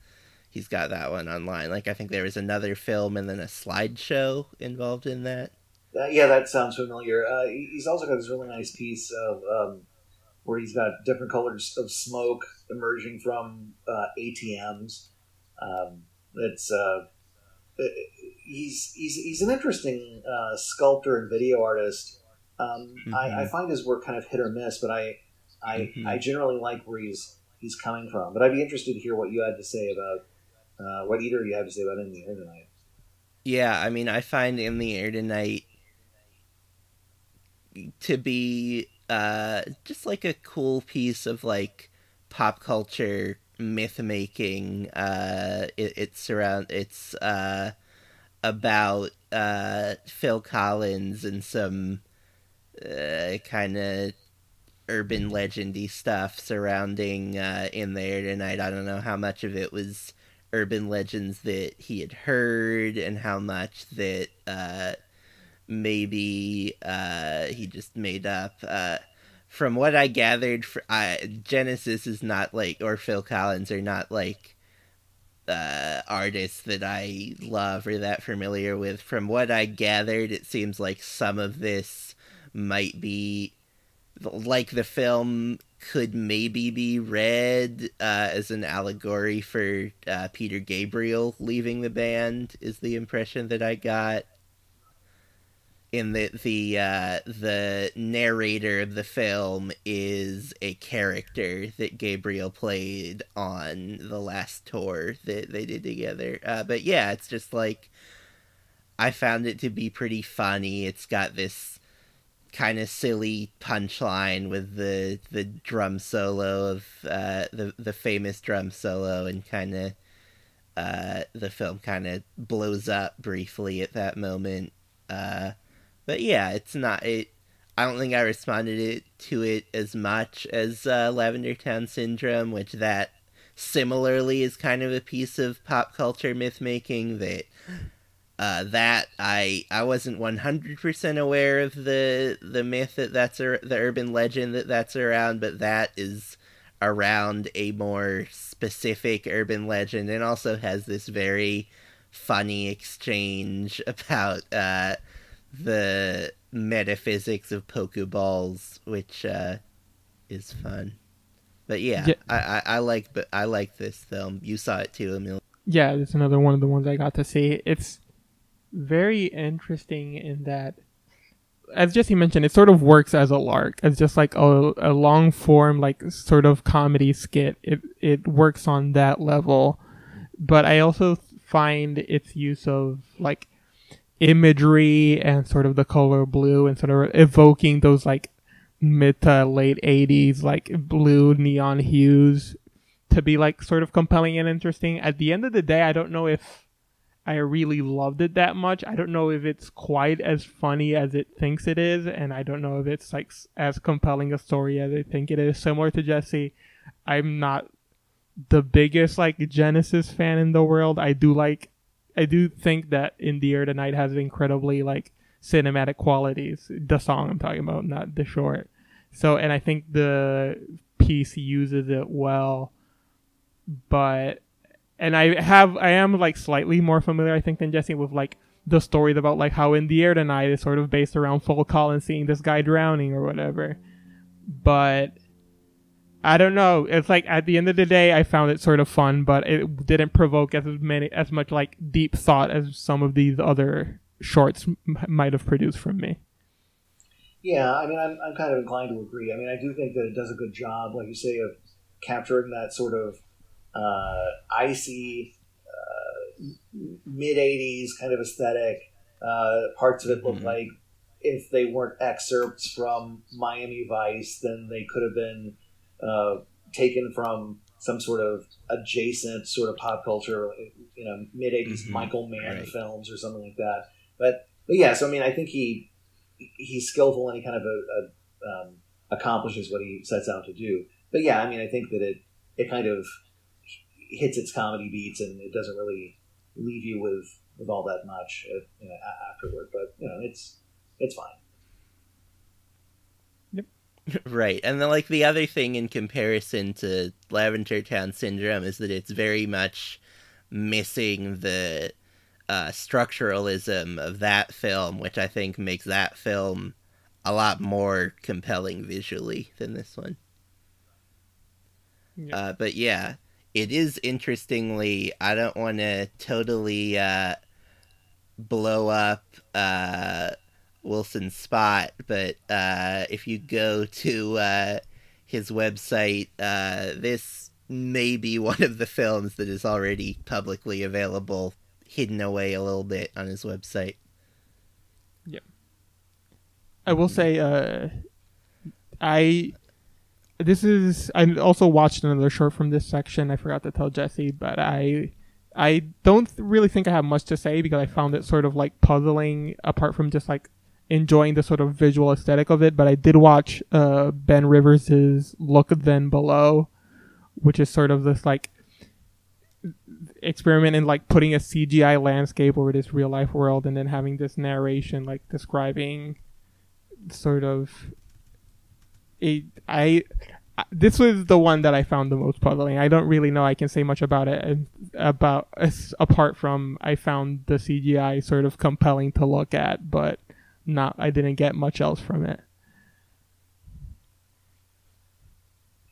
he's got that one online. Like I think there was another film and then a slideshow involved in that. Uh, yeah, that sounds familiar. Uh, he's also got this really nice piece of um, where he's got different colors of smoke emerging from uh, ATMs. Um, it's uh, he's he's he's an interesting uh, sculptor and video artist. Um, mm-hmm. I, I, find his work kind of hit or miss, but I I, mm-hmm. I generally like where he's he's coming from. But I'd be interested to hear what you had to say about uh, what either of you have to say about In the Air Tonight. Yeah, I mean, I find In the Air Tonight to be uh, just like a cool piece of like pop culture myth making. Uh, it, it's around. It's uh, about uh, Phil Collins and some uh, kind of urban legendy stuff surrounding uh, In the Air Tonight. I don't know how much of it was urban legends that he had heard and how much that uh, maybe uh, he just made up. Uh, from what I gathered, for, Genesis is not like, or Phil Collins are not like uh, artists that I love or that familiar with. From what I gathered, it seems like some of this might be like the film could maybe be read uh, as an allegory for uh, Peter Gabriel leaving the band. Is the impression that I got in the the uh, the narrator of the film is a character that Gabriel played on the last tour that they did together. Uh, but yeah, it's just like I found it to be pretty funny. It's got this kind of silly punchline with the the drum solo of uh, the the famous drum solo and kind of uh, the film kind of blows up briefly at that moment. Uh, but yeah, it's not it. I don't think I responded it, to it as much as uh, Lavender Town Syndrome, which that similarly is kind of a piece of pop culture myth making that uh, that I I wasn't one hundred percent aware of the the myth that that's a, the urban legend that that's around, but that is around a more specific urban legend, and also has this very funny exchange (laughs) about uh, the metaphysics of Pokeballs, which uh, is fun. But yeah, yeah. I, I, I like but I like this film. You saw it too, Emil. Yeah, it's another one of the ones I got to see. It's very interesting in that, as Jesse mentioned, it sort of works as a lark, as just like a, a long form, like sort of comedy skit. It it works on that level, but I also find its use of like imagery and sort of the color blue and sort of evoking those like mid to late 80s like blue neon hues to be like sort of compelling and interesting. At the end of the day, I don't know if I really loved it that much. I don't know if it's quite as funny as it thinks it is, and I don't know if it's like as compelling a story as I think it is. Similar to Jesse, I'm not the biggest like Genesis fan in the world. I do like I do think that In the Air Tonight has incredibly like cinematic qualities. The song I'm talking about, not the short. So, and I think the piece uses it well, but and I have I am like slightly more familiar I think than Jesse with like the stories about like how In the Air Tonight is sort of based around Phil Collins seeing this guy drowning or whatever. But I don't know. It's like at the end of the day, I found it sort of fun, but it didn't provoke as many as much like deep thought as some of these other shorts m- might have produced from me. Yeah, I mean, I'm, I'm kind of inclined to agree. I mean, I do think that it does a good job, like you say, of capturing that sort of uh, icy uh, mid '80s kind of aesthetic. Uh, parts of it look mm-hmm. like if they weren't excerpts from Miami Vice, then they could have been uh, taken from some sort of adjacent sort of pop culture, you know, mid '80s mm-hmm. Michael Mann right. films or something like that. But but yeah, so I mean, I think he he's skillful and he kind of a, a, um, accomplishes what he sets out to do. But yeah, I mean, I think that it it kind of hits its comedy beats and it doesn't really leave you with with all that much uh, you know, afterward. But you know, it's it's fine. Right, and then like the other thing in comparison to Lavender Town Syndrome is that it's very much missing the uh, structuralism of that film, which I think makes that film a lot more compelling visually than this one. Yeah. Uh, but yeah, it is interestingly. I don't want to totally uh, blow up uh, Wilson's spot, but uh, if you go to uh, his website, uh, this may be (laughs) one of the films that is already publicly available, hidden away a little bit on his website. Yep. I will say, uh, I this is I also watched another short from this section. I forgot to tell Jesse, but I I don't really think I have much to say because I found it sort of like puzzling apart from just like enjoying the sort of visual aesthetic of it. But I did watch uh, Ben Rivers's Look Then Below, which is sort of this like experiment in like putting a CGI landscape over this real life world and then having this narration like describing sort of it, I this was the one that I found the most puzzling. I don't really know I can say much about it about apart from I found the CGI sort of compelling to look at, but not I didn't get much else from it.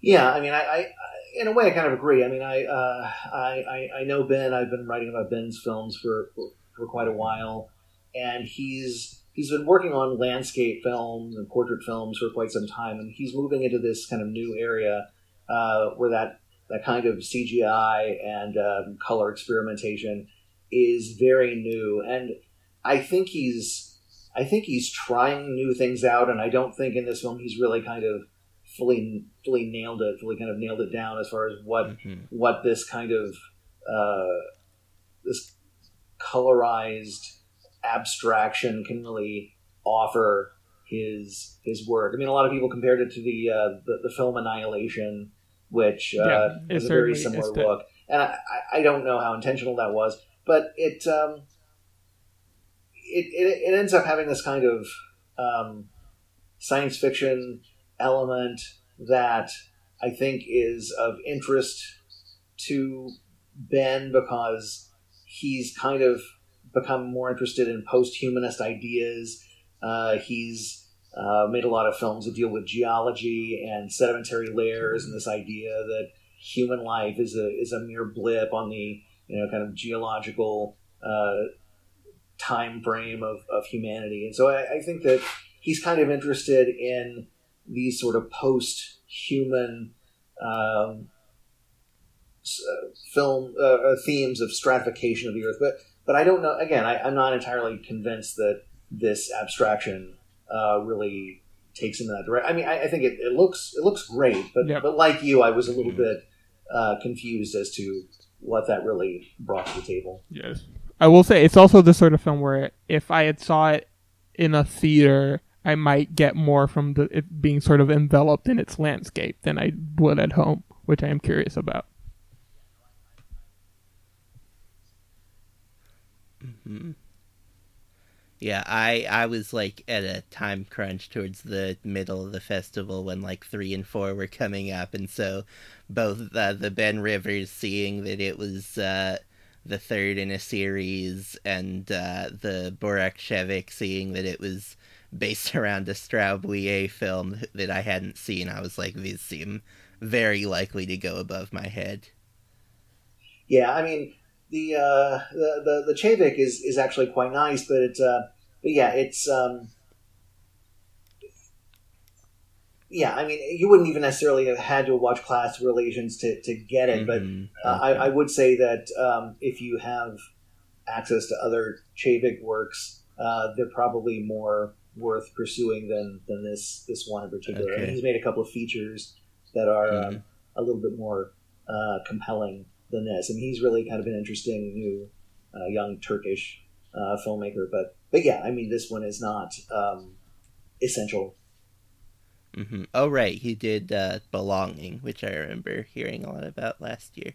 Yeah, I mean, I, I in a way I kind of agree. I mean, I, uh, I, I know Ben. I've been writing about Ben's films for for, quite a while, and he's he's been working on landscape films and portrait films for quite some time, and he's moving into this kind of new area uh, where that that kind of CGI and um, color experimentation is very new, and I think he's I think he's trying new things out, and I don't think in this film he's really kind of fully fully nailed it, fully kind of nailed it down as far as what mm-hmm. what this kind of uh, this colorized abstraction can really offer his his work. I mean, a lot of people compared it to the uh, the, the, film Annihilation, which uh, yeah, is a very similar look. And I, I don't know how intentional that was, but it um, it, it, it ends up having this kind of um, science fiction element that I think is of interest to Ben because he's kind of become more interested in post-humanist ideas. Uh, he's uh, made a lot of films that deal with geology and sedimentary layers, and this idea that human life is a is a mere blip on the you know kind of geological uh, time frame of, of humanity. And so I, I, think that he's kind of interested in these sort of post-human um, uh, film uh, uh, themes of stratification of the earth, but but I don't know. Again, I, am not entirely convinced that this abstraction uh, really takes him in that direction. I mean, I, I, think it, it, looks it looks great, but yep. but like you, I was a little bit uh, confused as to what that really brought to the table. Yes, I will say it's also the sort of film where if I had saw it in a theater, I might get more from the it being sort of enveloped in its landscape than I would at home, which I am curious about. Mm-hmm. Yeah, I I was like at a time crunch towards the middle of the festival when like three and four were coming up, and so both uh, the Ben Rivers seeing that it was uh, the third in a series, and uh, the Burak Çevik seeing that it was based (laughs) around a Straub film that I hadn't seen, I was like, these seem very likely to go above my head. Yeah, I mean, the uh, the the, the is is actually quite nice, but it's uh, but yeah, it's um, yeah. I mean, you wouldn't even necessarily have had to watch Class Relations to to get it, mm-hmm. but uh, okay. I, I would say that um, if you have access to other Çevik works, uh, they're probably more worth pursuing than than this this one in particular. Okay. he's made a couple of features that are mm-hmm. um, a little bit more uh, compelling than this. and he's really kind of an interesting new uh, young Turkish uh, filmmaker. But but yeah, I mean, this one is not um, essential. Mm-hmm. Oh, right. He did uh, Belonging, which I remember hearing a lot about last year.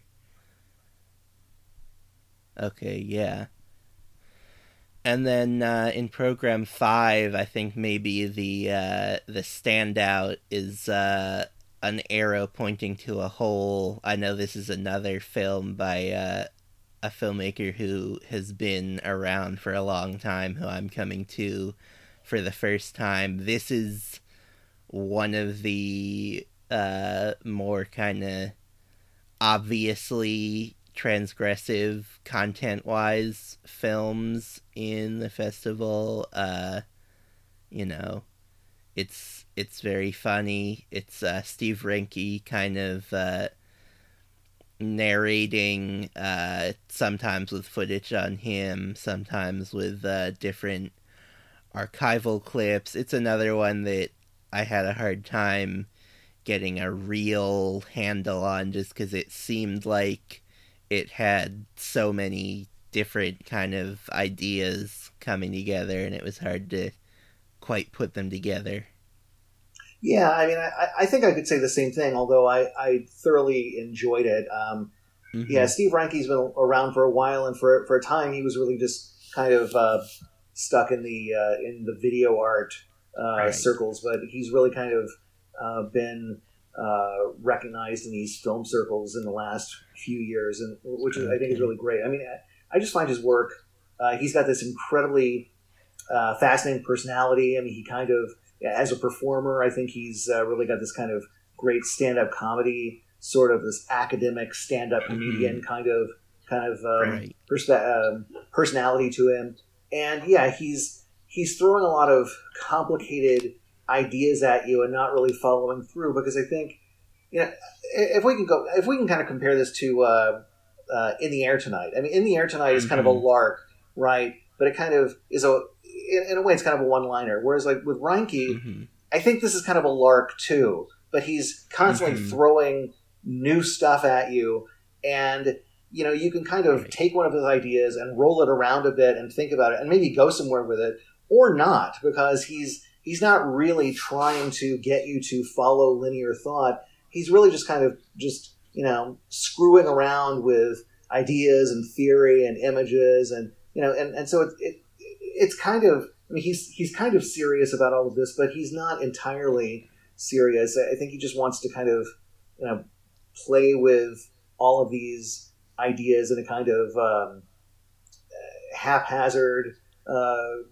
Okay, yeah. And then uh, in program five, I think maybe the uh, the standout is uh, an arrow pointing to a hole. I know this is another film by uh, a filmmaker who has been around for a long time, who I'm coming to for the first time. This is one of the uh, more kind of obviously transgressive content wise films in the festival. Uh, you know, it's it's very funny. It's uh, Steve Reinke kind of uh, narrating, uh, sometimes with footage on him, sometimes with uh, different archival clips. It's another one that I had a hard time getting a real handle on just because it seemed like it had so many different kind of ideas coming together and it was hard to quite put them together. Yeah, I mean, I, I think I could say the same thing, although I, I thoroughly enjoyed it. Um, mm-hmm. Yeah, Steve Reinke's been around for a while, and for, for a time he was really just kind of uh, stuck in the uh, in the video art right. circles, but he's really kind of uh, been uh, recognized in these film circles in the last few years, and which is, I think is really great. I mean, I, just find his work. Uh, he's got this incredibly uh, fascinating personality. I mean, he kind of, as a performer, I think he's uh, really got this kind of great stand-up comedy, sort of this academic stand-up mm-hmm. comedian kind of kind of um, right. perspe- um, personality to him. And yeah, he's he's throwing a lot of complicated ideas at you and not really following through because I think you know if we can go if we can kind of compare this to uh, uh, in the air tonight. I mean, in the air tonight is kind of a mm-hmm. lark, right? But it kind of is a in, in a way it's kind of a one liner. Whereas like with Reinke, mm-hmm. I think this is kind of a lark too. But he's constantly mm-hmm. throwing new stuff at you, and you know you can kind of right. take one of his ideas and roll it around a bit and think about it, and maybe go somewhere with it, or not, because he's he's not really trying to get you to follow linear thought. He's really just kind of just you know screwing around with ideas and theory and images and you know and, and so it, it it's kind of I mean he's he's kind of serious about all of this, but he's not entirely serious. I think he just wants to kind of you know play with all of these ideas in a kind of um, haphazard uh,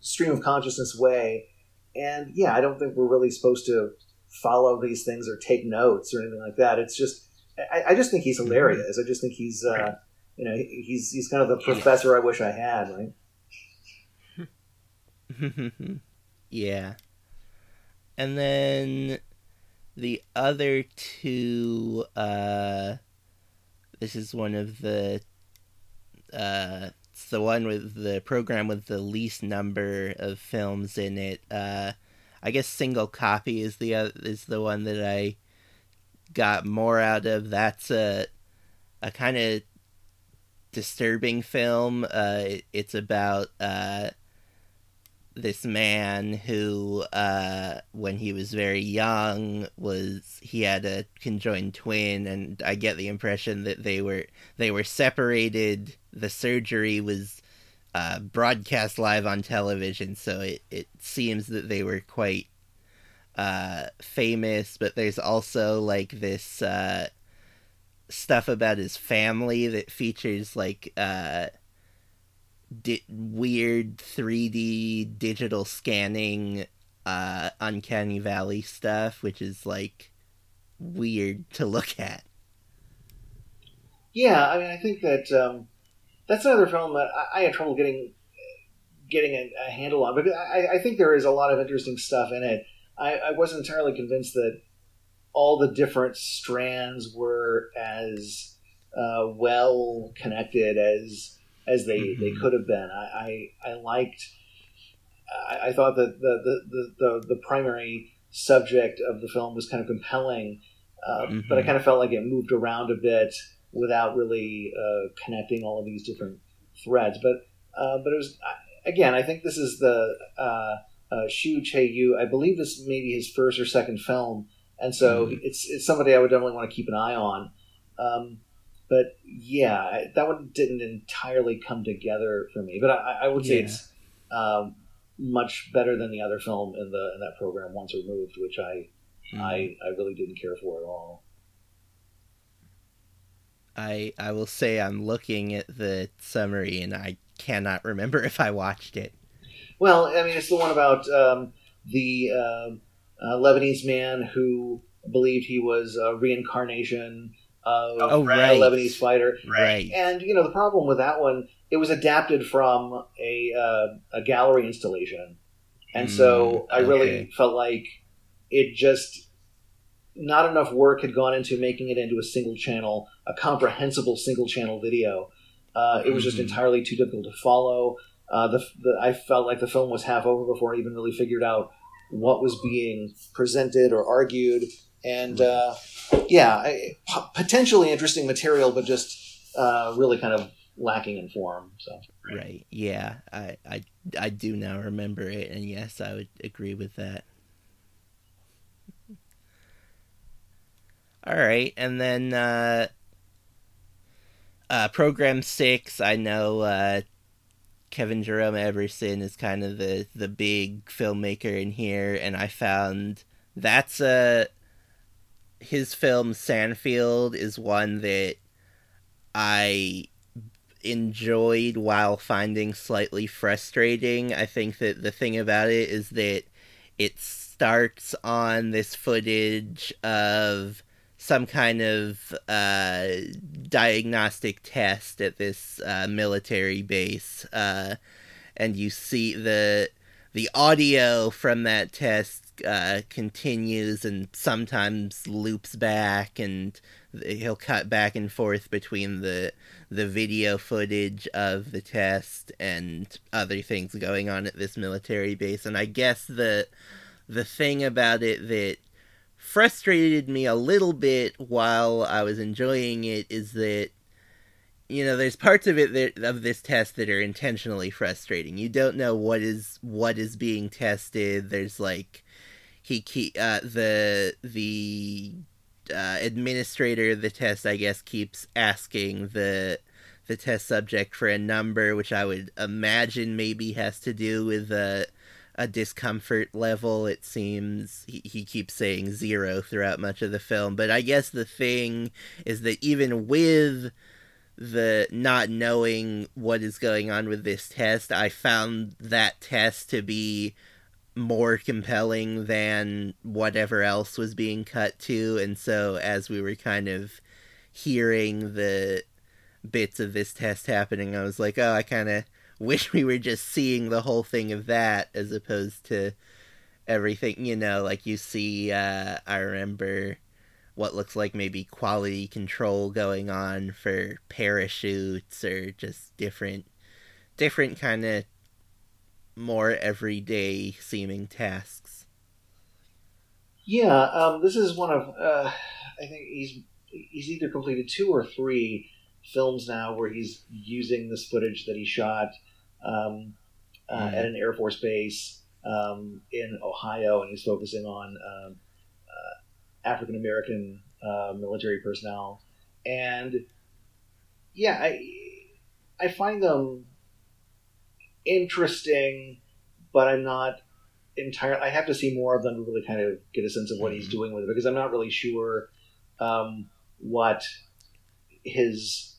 stream of consciousness way. And yeah, I don't think we're really supposed to follow these things or take notes or anything like that. It's just, I, I just think he's hilarious. I just think he's, uh, you know, he's he's kind of the professor I wish I had, right? (laughs) yeah. And then the other two, uh, this is one of the uh, it's the one with the program with the least number of films in it. Uh, I guess single copy is the uh, is the one that I got more out of. That's a a kind of disturbing film. Uh, it, it's about uh, this man who uh, when he was very young was he had a conjoined twin and i get the impression that they were they were separated. The surgery was uh, broadcast live on television so it, it seems that they were quite uh, famous. But there's also like this uh, stuff about his family that features like uh, di- weird 3D digital scanning uh uncanny valley stuff which is like weird to look at. Yeah i mean i think that um that's another film that i, I had trouble getting getting a, a handle on but I, I, think there is a lot of interesting stuff in it. I, I wasn't entirely convinced that all the different strands were as uh, well connected as as they, mm-hmm. they could have been. I, I, I liked. I, I, thought that the, the, the, the, primary subject of the film was kind of compelling, uh, mm-hmm. but I kind of felt like it moved around a bit without really uh, connecting all of these different threads. But uh, but it was again, I think this is the uh, uh, Shu Che Yu. I believe this may be his first or second film, and so Mhm. it's it's somebody I would definitely want to keep an eye on. Um, but yeah, that one didn't entirely come together for me. But I, I would say Yeah. it's um, much better than the other film in the in that program, Once Removed, which I Mm. I, I really didn't care for at all. I I will say I'm looking at the summary and I cannot remember if I watched it. Well, I mean, it's the one about um, the um uh, Lebanese man who believed he was a reincarnation of Oh, a right. Lebanese fighter. Right. And you know, the problem with that one, it was adapted from a uh, a gallery installation, and so Mm, I really okay. felt like it just not enough work had gone into making it into a single channel, a comprehensible single channel video. Uh, it was just Mhm. entirely too difficult to follow. Uh, the, the I felt like the film was half over before I even really figured out what was being presented or argued, and uh, yeah, potentially interesting material, but just uh, really kind of lacking in form. So Right. Yeah. I, I I do now remember it and yes, I would agree with that. All right, and then uh uh program 6, I know uh Kevin Jerome Everson is kind of the the big filmmaker in here and I found that's a his film Sandfield is one that I enjoyed while finding slightly frustrating. I think that the thing about it is that it starts on this footage of some kind of uh, diagnostic test at this uh, military base, uh, and you see the the audio from that test uh, continues and sometimes loops back, and he'll cut back and forth between the the video footage of the test and other things going on at this military base. And i guess the the thing about it that frustrated me a little bit while i was enjoying it is that you know there's parts of it that of this test that are intentionally frustrating. You don't know what is what is being tested. There's like he keep uh the the uh, administrator of the test, I guess, keeps asking the the test subject for a number, which I would imagine maybe has to do with a a discomfort level. It seems he, he keeps saying zero throughout much of the film, but I guess the thing is that even with the not knowing what is going on with this test, I found that test to be more compelling than whatever else was being cut to. And so as we were kind of hearing the bits of this test happening i was like oh i kind of (laughs) wish we were just seeing the whole thing of that as opposed to everything you know like you see uh i remember what looks like maybe quality control going on for parachutes or just different different kind of more everyday seeming tasks. yeah, um, this is one of uh, I think he's he's either completed two or three films now where he's using this footage that he shot um, uh, Mhm. at an Air Force base um, in Ohio, and he's focusing on um, uh, African American uh, military personnel. And yeah, I I find them interesting, but I'm not entirely. I have to see more of them to really kind of get a sense of what he's Mhm. doing with it because I'm not really sure um, what his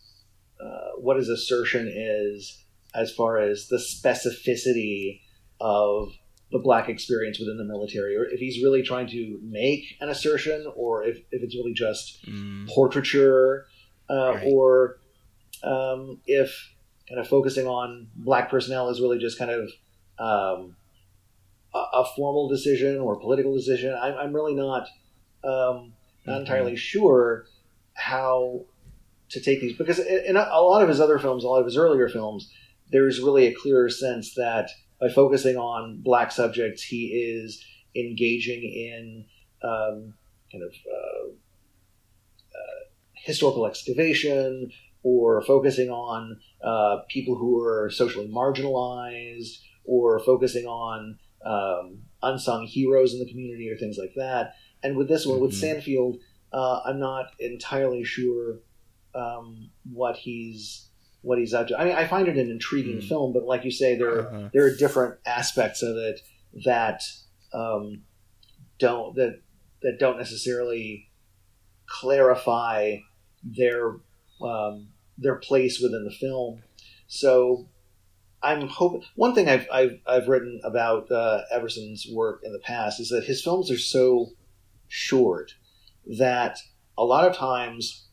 uh, what his assertion is as far as the specificity of the black experience within the military, or if he's really trying to make an assertion, or if, if it's really just Mm, portraiture, uh, Right. or um, if kind of focusing on black personnel is really just kind of um, a, a formal decision or political decision. I'm, I'm really not um, not Mhm. entirely sure how to take these because in in a, a lot of his other films, a lot of his earlier films, there's really a clearer sense that by focusing on black subjects, he is engaging in um, kind of uh, uh, historical excavation or focusing on uh, people who are socially marginalized or focusing on um, unsung heroes in the community or things like that. And with this one, with Mhm. Sandfield, uh, I'm not entirely sure um, what he's what he's up to. I mean, I find it an intriguing Mm. film, but like you say, there Uh-huh. there are different aspects of it that um, don't that that don't necessarily clarify their um, their place within the film. So I'm hoping one thing I've I've, I've written about uh, Everson's work in the past is that his films are so short that a lot of times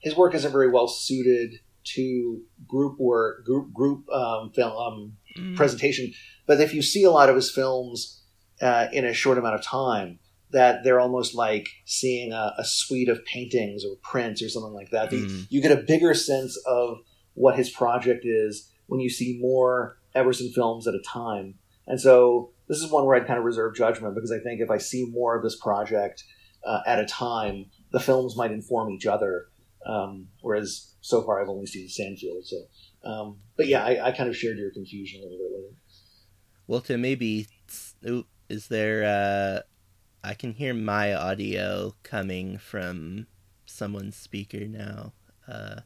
his work isn't very well suited to group work group group um, film um, Mm. presentation. But if you see a lot of his films uh, in a short amount of time, that they're almost like seeing a, a suite of paintings or prints or something like that. The- Mm. You get a bigger sense of what his project is when you see more Everson films at a time. And so this is one where I'd kind of reserve judgment because I think if I see more of this project uh, at a time, the films might inform each other. Um, whereas so far I've only seen Sandfield. So, um, but yeah, I, I kind of shared your confusion a little bit with it. Well, to maybe, is there? uh I can hear my audio coming from someone's speaker now. Uh,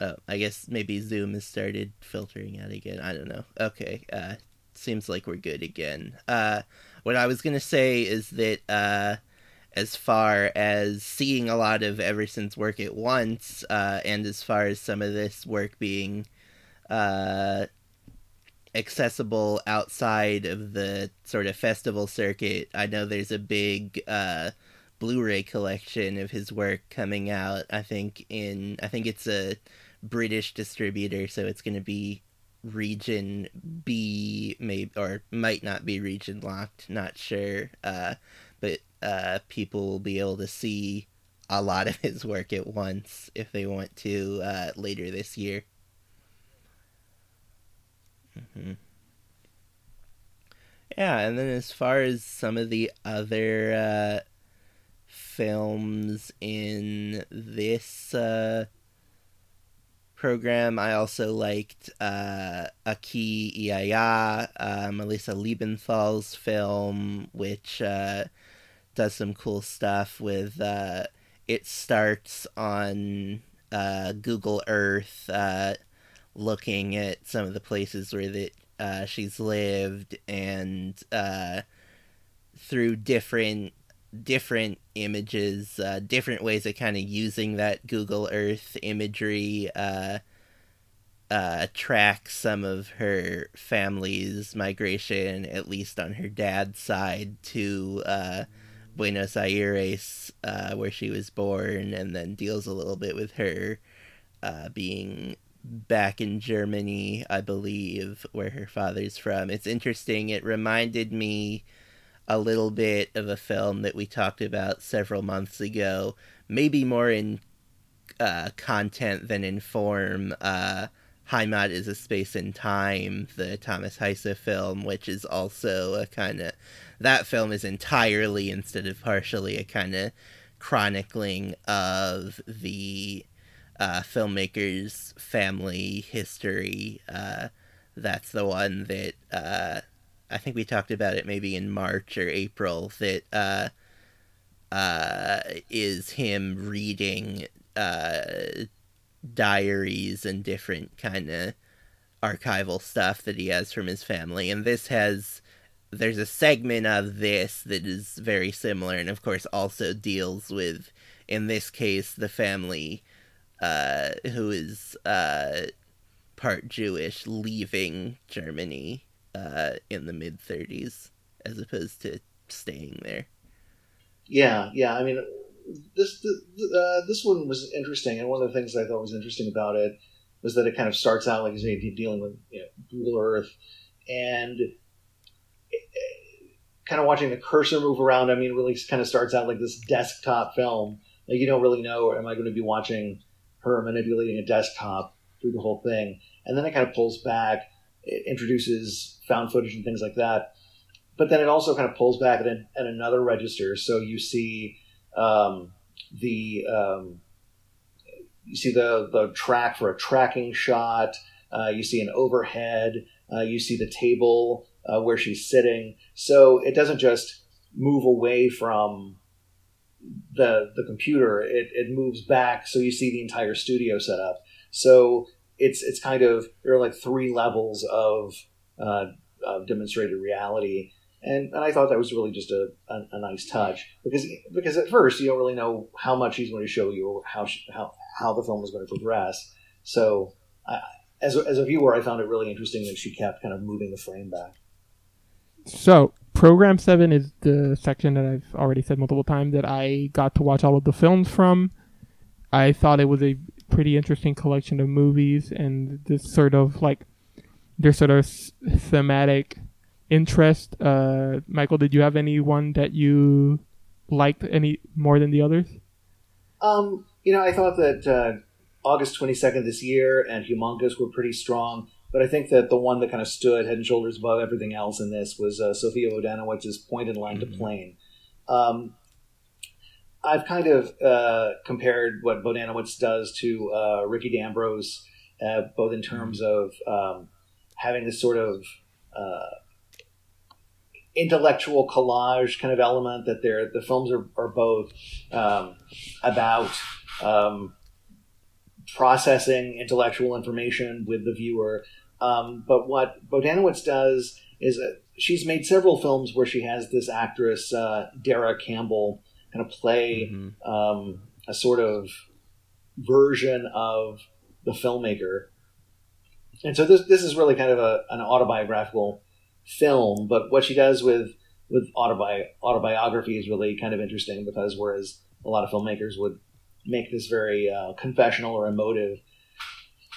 oh, I guess maybe Zoom has started filtering out again. I don't know. Okay, uh, seems like we're good again. Uh, what I was gonna say is that uh, as far as seeing a lot of Everson's work at once, uh, and as far as some of this work being uh, accessible outside of the sort of festival circuit, I know there's a big uh, Blu-ray collection of his work coming out. I think in I think it's a British distributor, so it's going to be region B, maybe or might not be region locked. Not sure, uh, but uh, people will be able to see a lot of his work at once if they want to uh, later this year. Hmm Yeah, and then as far as some of the other uh, films in this uh, program, I also liked uh, Aquí y allá, uh, Melisa Liebenthal's film, which uh, does some cool stuff with. Uh, it starts on uh, Google Earth, looking at some of the places where that uh, she's lived, and uh, through different different images, uh, different ways of kind of using that Google Earth imagery, uh, uh, track some of her family's migration, at least on her dad's side, to uh, Buenos Aires, uh, where she was born, and then deals a little bit with her uh, being back in Germany, I believe, where her father's from. It's interesting. It reminded me a little bit of a film that we talked about several months ago, maybe more in uh, content than in form. Uh, Heimat is a Space and Time, the Thomas Heise film, which is also a kind of. That film is entirely, instead of partially, a kind of chronicling of the uh, filmmaker's family history. Uh, that's the one that uh, I think we talked about it maybe in March or April. That uh, uh, is him reading uh, diaries and different kind of archival stuff that he has from his family, and this has. There's a segment of this that is very similar, and of course also deals with, in this case, the family uh, who is uh, part Jewish leaving Germany uh, in the mid 30s as opposed to staying there. Yeah, yeah. I mean, this uh, this one was interesting, and one of the things I thought was interesting about it was that it kind of starts out like say, dealing with you know, Google Earth, and kind of watching the cursor move around. I mean, really kind of starts out like this desktop film. Like you don't really know, am I going to be watching her manipulating a desktop through the whole thing? And then it kind of pulls back. It introduces found footage and things like that. But then it also kind of pulls back at, an, at another register. So you see um, the um, you see the the track for a tracking shot. Uh, you see an overhead. Uh, you see the table uh, where she's sitting. So it doesn't just move away from the the computer. It, it moves back, so you see the entire studio set up. So it's it's kind of there are like three levels of, uh, demonstrated reality, and and I thought that was really just a, a, a, nice touch because because at first you don't really know how much he's going to show you or how how how the film is going to progress. So I, as a, as a viewer, I found it really interesting that she kept kind of moving the frame back. So program seven is the section that I've already said multiple times that I got to watch all of the films from. I thought it was a pretty interesting collection of movies and this sort of like their sort of thematic interest. Uh, Michael, did you have any one that you liked any more than the others? Um, you know, I thought that uh, August 22nd this year and Humongous were pretty strong. But I think that the one that kind of stood head and shoulders above everything else in this was uh, Sofia Bohdanowicz's Point and Line mm-hmm. to Plane. Um, I've kind of uh, compared what Bohdanowicz does to uh, Ricky D'Ambrose, uh, both in terms of um, having this sort of uh, intellectual collage kind of element that they're, the films are, are both um, about um, processing intellectual information with the viewer. Um, but what Bohdanowicz does is uh, she's made several films where she has this actress, uh, Deragh Campbell, kind of play mm-hmm. um, a sort of version of the filmmaker. And so this, this is really kind of a, an autobiographical film, but what she does with with autobi- autobiography is really kind of interesting because whereas a lot of filmmakers would make this very uh, confessional or emotive.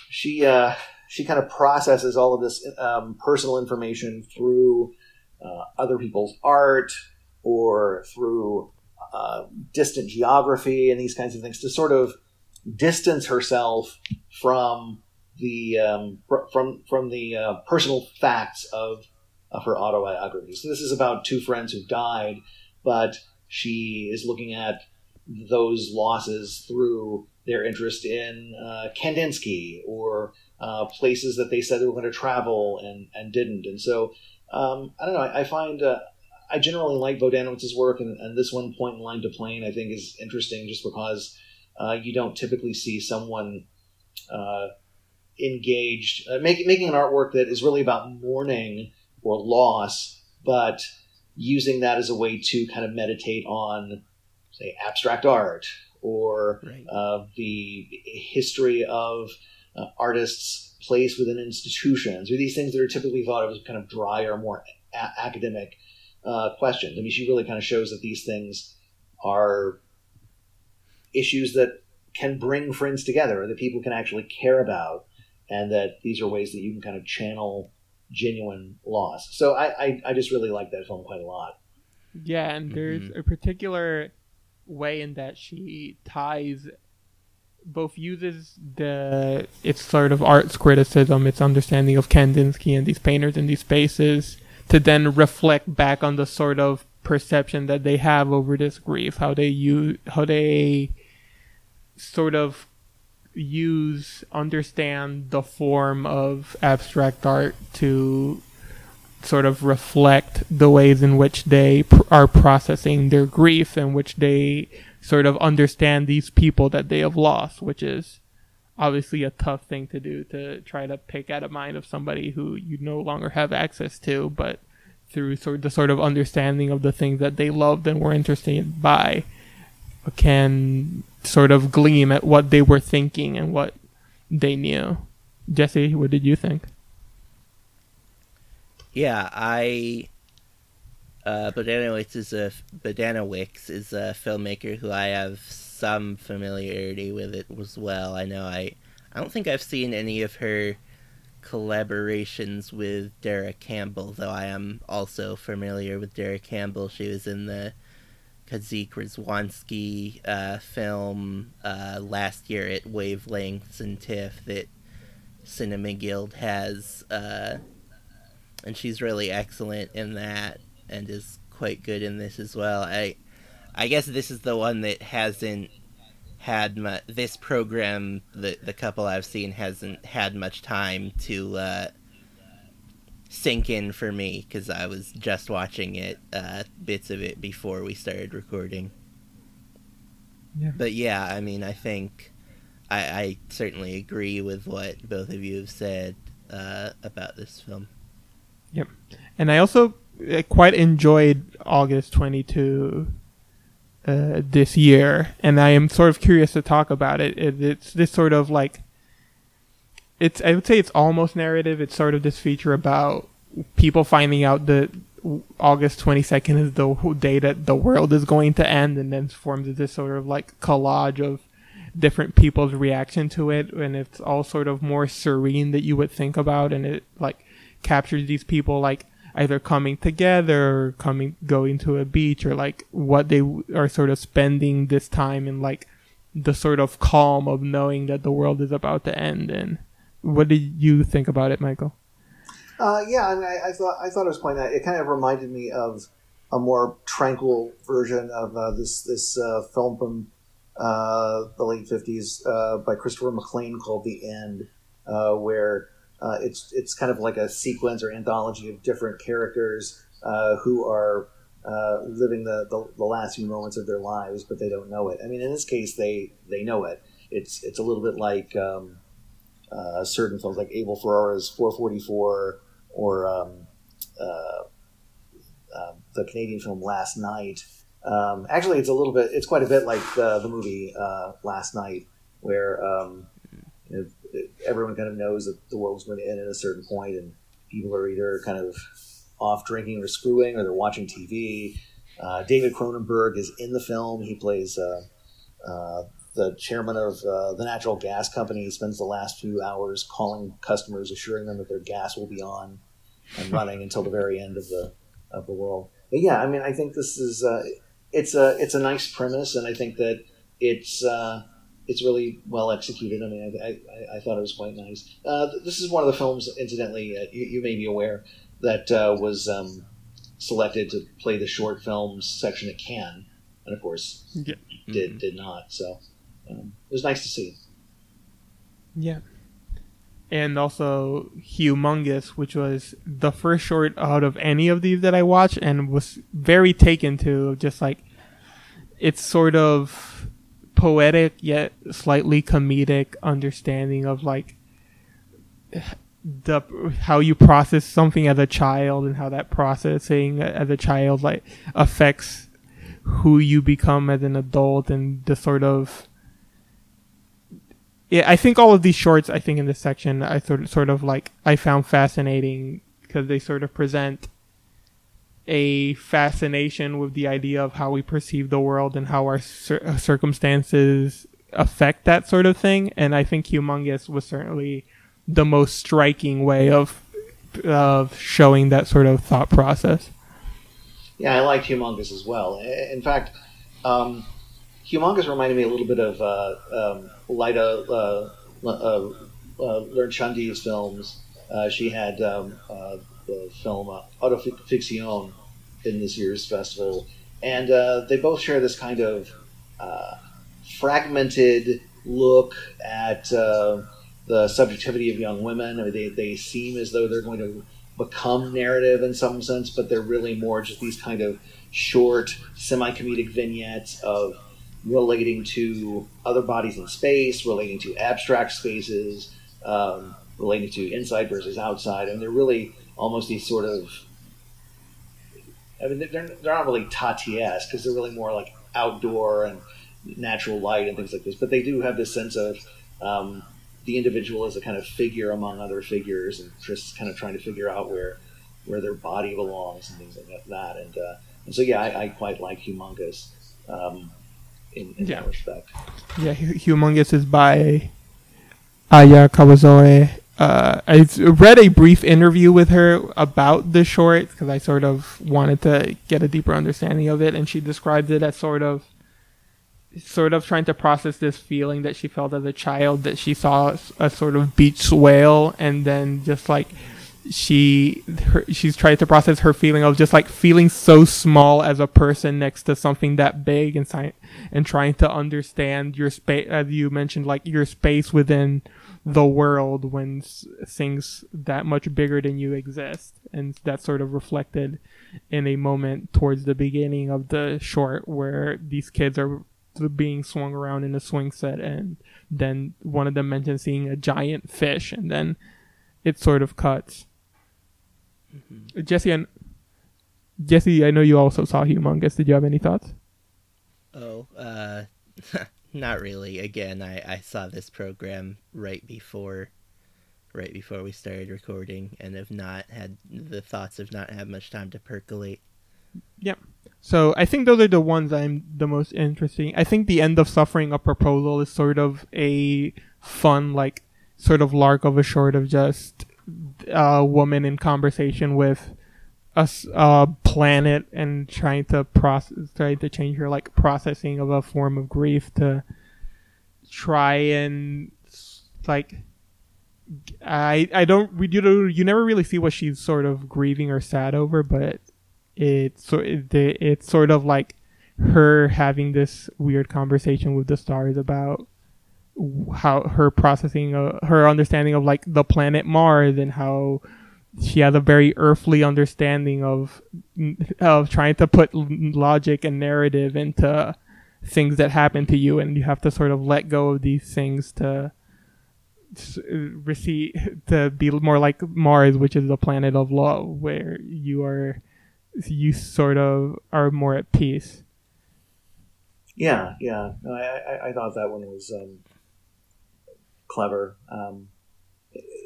She uh, she kind of processes all of this um, personal information through uh, other people's art or through uh, distant geography and these kinds of things to sort of distance herself from the um, from from the uh, personal facts of of her autobiography. So this is about two friends who died, but she is looking at those losses through their interest in uh, Kandinsky or uh, places that they said they were going to travel and, and didn't. And so, um, I don't know, I, I find uh, I generally like Bohdanowicz's work, and, and, this one, Point and Line to Plane, I think is interesting just because uh, you don't typically see someone uh, engaged, uh, make, making an artwork that is really about mourning or loss, but using that as a way to kind of meditate on say abstract art or right. uh, the history of uh, artists' place within institutions, or these things that are typically thought of as kind of drier, more a- academic uh, questions. I mean, she really kind of shows that these things are issues that can bring friends together, that people can actually care about, and that these are ways that you can kind of channel genuine loss. So I, I, I just really like that film quite a lot. Yeah, and there's mm-hmm. a particular way in that she ties both uses the its sort of arts criticism, its understanding of Kandinsky and these painters in these spaces, to then reflect back on the sort of perception that they have over this grief, how they use, how they sort of use, understand the form of abstract art to sort of reflect the ways in which they pr- are processing their grief and which they sort of understand these people that they have lost, which is obviously a tough thing to do to try to pick at a mind of somebody who you no longer have access to, but through sort of the sort of understanding of the things that they loved and were interested by can sort of gleam at what they were thinking and what they knew. Jesse, what did you think? yeah, I. Uh, Bohdanowicz is a Bohdanowicz is a filmmaker who I have some familiarity with it as well. I know I, I don't think I've seen any of her collaborations with Deragh Campbell, though I am also familiar with Deragh Campbell. She was in the Kazik Radwanski uh, film uh, last year at Wavelengths and TIFF that Cinema Guild has uh, and she's really excellent in that and is quite good in this as well. I I guess this is the one that hasn't had much. this program the the couple I've seen hasn't had much time to uh, sink in for me because I was just watching it, uh, bits of it before we started recording. Yeah. But yeah, I mean, I think I, I certainly agree with what both of you have said uh, about this film. Yep. And I also uh, quite enjoyed August 22 uh, this year, and I am sort of curious to talk about it. it. It's this sort of like it's I would say it's almost narrative. It's sort of this feature about people finding out that August 22nd is the day that the world is going to end, and then forms this sort of like collage of different people's reaction to it, and it's all sort of more serene that you would think about, and it like captures these people like either coming together or coming going to a beach or like what they are sort of spending this time in like the sort of calm of knowing that the world is about to end and what did you think about it michael? Uh, yeah I, mean, I, I, thought i thought it was quite nice. It kind of reminded me of a more tranquil version of uh, this this uh, film from uh, the late 50s uh, by christopher Maclaine called the end uh, where uh, it's it's kind of like a sequence or anthology of different characters uh, who are uh, living the, the, the, last few moments of their lives, but they don't know it. I mean, in this case, they they know it. It's it's a little bit like um, uh, certain films, like Abel Ferrara's 444, or um, uh, um, the Canadian film Last Night. Um, actually, it's a little bit. It's quite a bit like the, the movie uh, Last Night, where um, you know, everyone kind of knows that the world's going to end at a certain point, and people are either kind of off drinking or screwing, or they're watching TV. Uh, David Cronenberg is in the film. He plays uh, uh, the chairman of uh, the natural gas company. He spends the last few hours calling customers, assuring them that their gas will be on and (laughs) running until the very end of the of the world. But yeah, I mean, I think this is uh, it's a it's a nice premise, and I think that it's uh, it's really well executed. I mean, I, I, I thought it was quite nice. Uh, this is one of the films, incidentally, uh, you, you, may be aware, that uh, was um, selected to play the short films section at Cannes, and of course, yeah. did mm-hmm. did not. So um, it was nice to see. Yeah. And also Humongous, which was the first short out of any of these that I watched, and was very taken to just like it's sort of poetic yet slightly comedic understanding of like the how you process something as a child and how that processing as a child like affects who you become as an adult and the sort of yeah i think all of these shorts i think in this section i sort of, sort of like i found fascinating because they sort of present a fascination with the idea of how we perceive the world and how our cir- uh, circumstances affect that sort of thing. And I think Humongous was certainly the most striking way of of showing that sort of thought process. Yeah, I liked Humongous as well. In fact, um, Humongous reminded me a little bit of uh, um, Lida uh, uh, uh films. Uh, she had um, uh, the film uh, Autofiction, in this year's festival, and uh, they both share this kind of uh, fragmented look at uh, the subjectivity of young women. I mean, they they seem as though they're going to become narrative in some sense, but they're really more just these kind of short, semi-comedic vignettes of relating to other bodies in space, relating to abstract spaces, um, relating to inside versus outside, and they're really almost these sort of I mean, they're, they're not really Tati-esque because they're really more like outdoor and natural light and things like this. But they do have this sense of um, the individual as a kind of figure among other figures, and just kind of trying to figure out where where their body belongs and things like that. And, uh, and so, yeah, I, I, quite like Humongous um, in, in yeah. that respect. Yeah, Humongous is by Aya Kawazoe uh, I read a brief interview with her about the short because I sort of wanted to get a deeper understanding of it, and she described it as sort of, sort of trying to process this feeling that she felt as a child that she saw a sort of beach whale, and then just like she her, she's trying to process her feeling of just like feeling so small as a person next to something that big and and trying to understand your space as you mentioned like your space within the world when things that much bigger than you exist, and that's sort of reflected in a moment towards the beginning of the short where these kids are being swung around in a swing set, and then one of them mentions seeing a giant fish, and then it sort of cuts. Jesse, and Jesse, I know you also saw Humongous. Did you have any thoughts? Oh, uh, (laughs) not really. Again, I, I saw this program right before, right before we started recording, and have not had the thoughts have not had much time to percolate. Yep. So I think those are the ones I'm the most interesting. I think the end of suffering a proposal is sort of a fun, like sort of lark of a short of just a woman in conversation with a a planet and trying to process, trying to change her like processing of a form of grief to try and like. I I don't we do you never really see what she's sort of grieving or sad over, but it's so it, it's sort of like her having this weird conversation with the stars about how her processing uh, her understanding of like the planet Mars and how she has a very earthly understanding of of trying to put logic and narrative into things that happen to you and you have to sort of let go of these things to receive to be more like Mars which is the planet of love where you are you sort of are more at peace Yeah, yeah. I, I, I thought that one was um, clever. Um,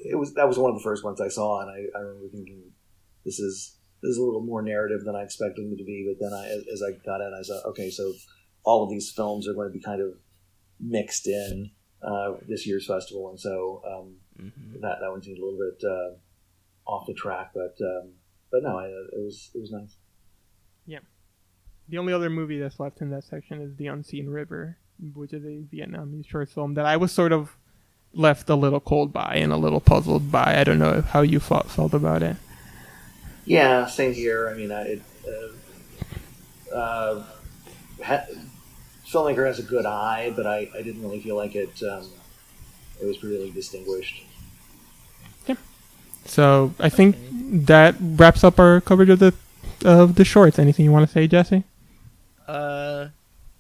it, it was that was one of the first ones I saw, and I, I remember thinking, "This is this is a little more narrative than I expected it to be." But then, I, as I got in, I saw, okay, so all of these films are going to be kind of mixed in uh, this year's festival, and so um, hmm that that one seemed a little bit uh, off the track, but um, but no, I, it was it was nice. Yeah, the only other movie that's left in that section is The Unseen River, which is a Vietnamese short film that I was sort of left a little cold by and a little puzzled by. I don't know how you felt, felt about it. Yeah, same here. I mean, I, uh, uh, ha- filmmaker has a good eye, but I, I didn't really feel like it. Um, it was really distinguished. Yeah. So I think that wraps up our coverage of the of the shorts. Anything you want to say, Jesse? Uh,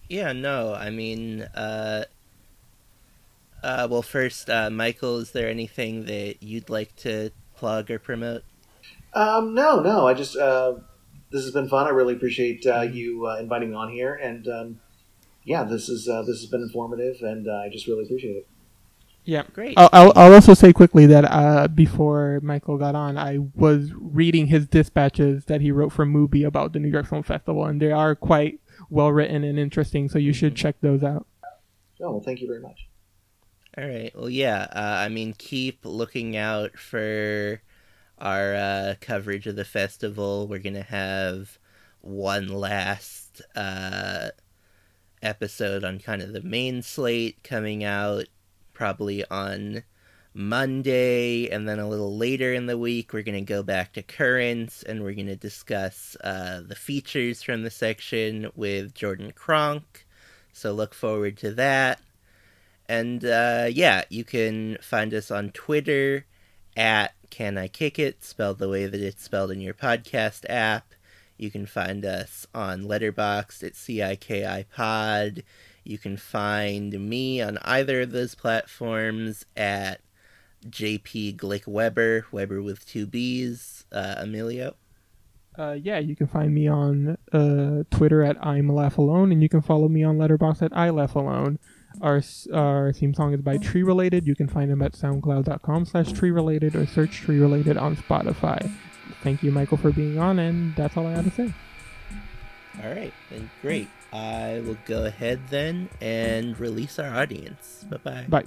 yeah, no, I mean, uh, uh, well, first, uh, Michael, is there anything that you'd like to plug or promote? Um, no, no. I just uh, this has been fun. I really appreciate uh, you uh, inviting me on here, and um, yeah, this is uh, this has been informative, and uh, I just really appreciate it. Yeah. Great. I'll, I'll, I'll also say quickly that uh, before Michael got on, I was reading his dispatches that he wrote for Mubi about the New York Film Festival, and they are quite well written and interesting. So you should check those out. Oh, well, thank you very much. All right. Well, yeah. Uh, I mean, keep looking out for our uh, coverage of the festival. We're gonna have one last uh, episode on kind of the main slate coming out probably on Monday, and then a little later in the week, we're gonna go back to currents and we're gonna discuss uh, the features from the section with Jordan Cronk. So look forward to that. And uh, yeah, you can find us on Twitter at Can I Kick It, spelled the way that it's spelled in your podcast app. You can find us on Letterboxd at CIKI Pod. You can find me on either of those platforms at JP Glick Weber, Weber with two B's. Uh, Emilio. Uh, yeah, you can find me on uh, Twitter at I'm Laugh Alone, and you can follow me on Letterboxd at I Laugh Alone. Our our theme song is by Tree Related. You can find them at soundcloud.com slash tree related or search tree related on Spotify. Thank you, Michael, for being on, and that's all I have to say. All right, then great. I will go ahead then and release our audience. Bye bye. Bye.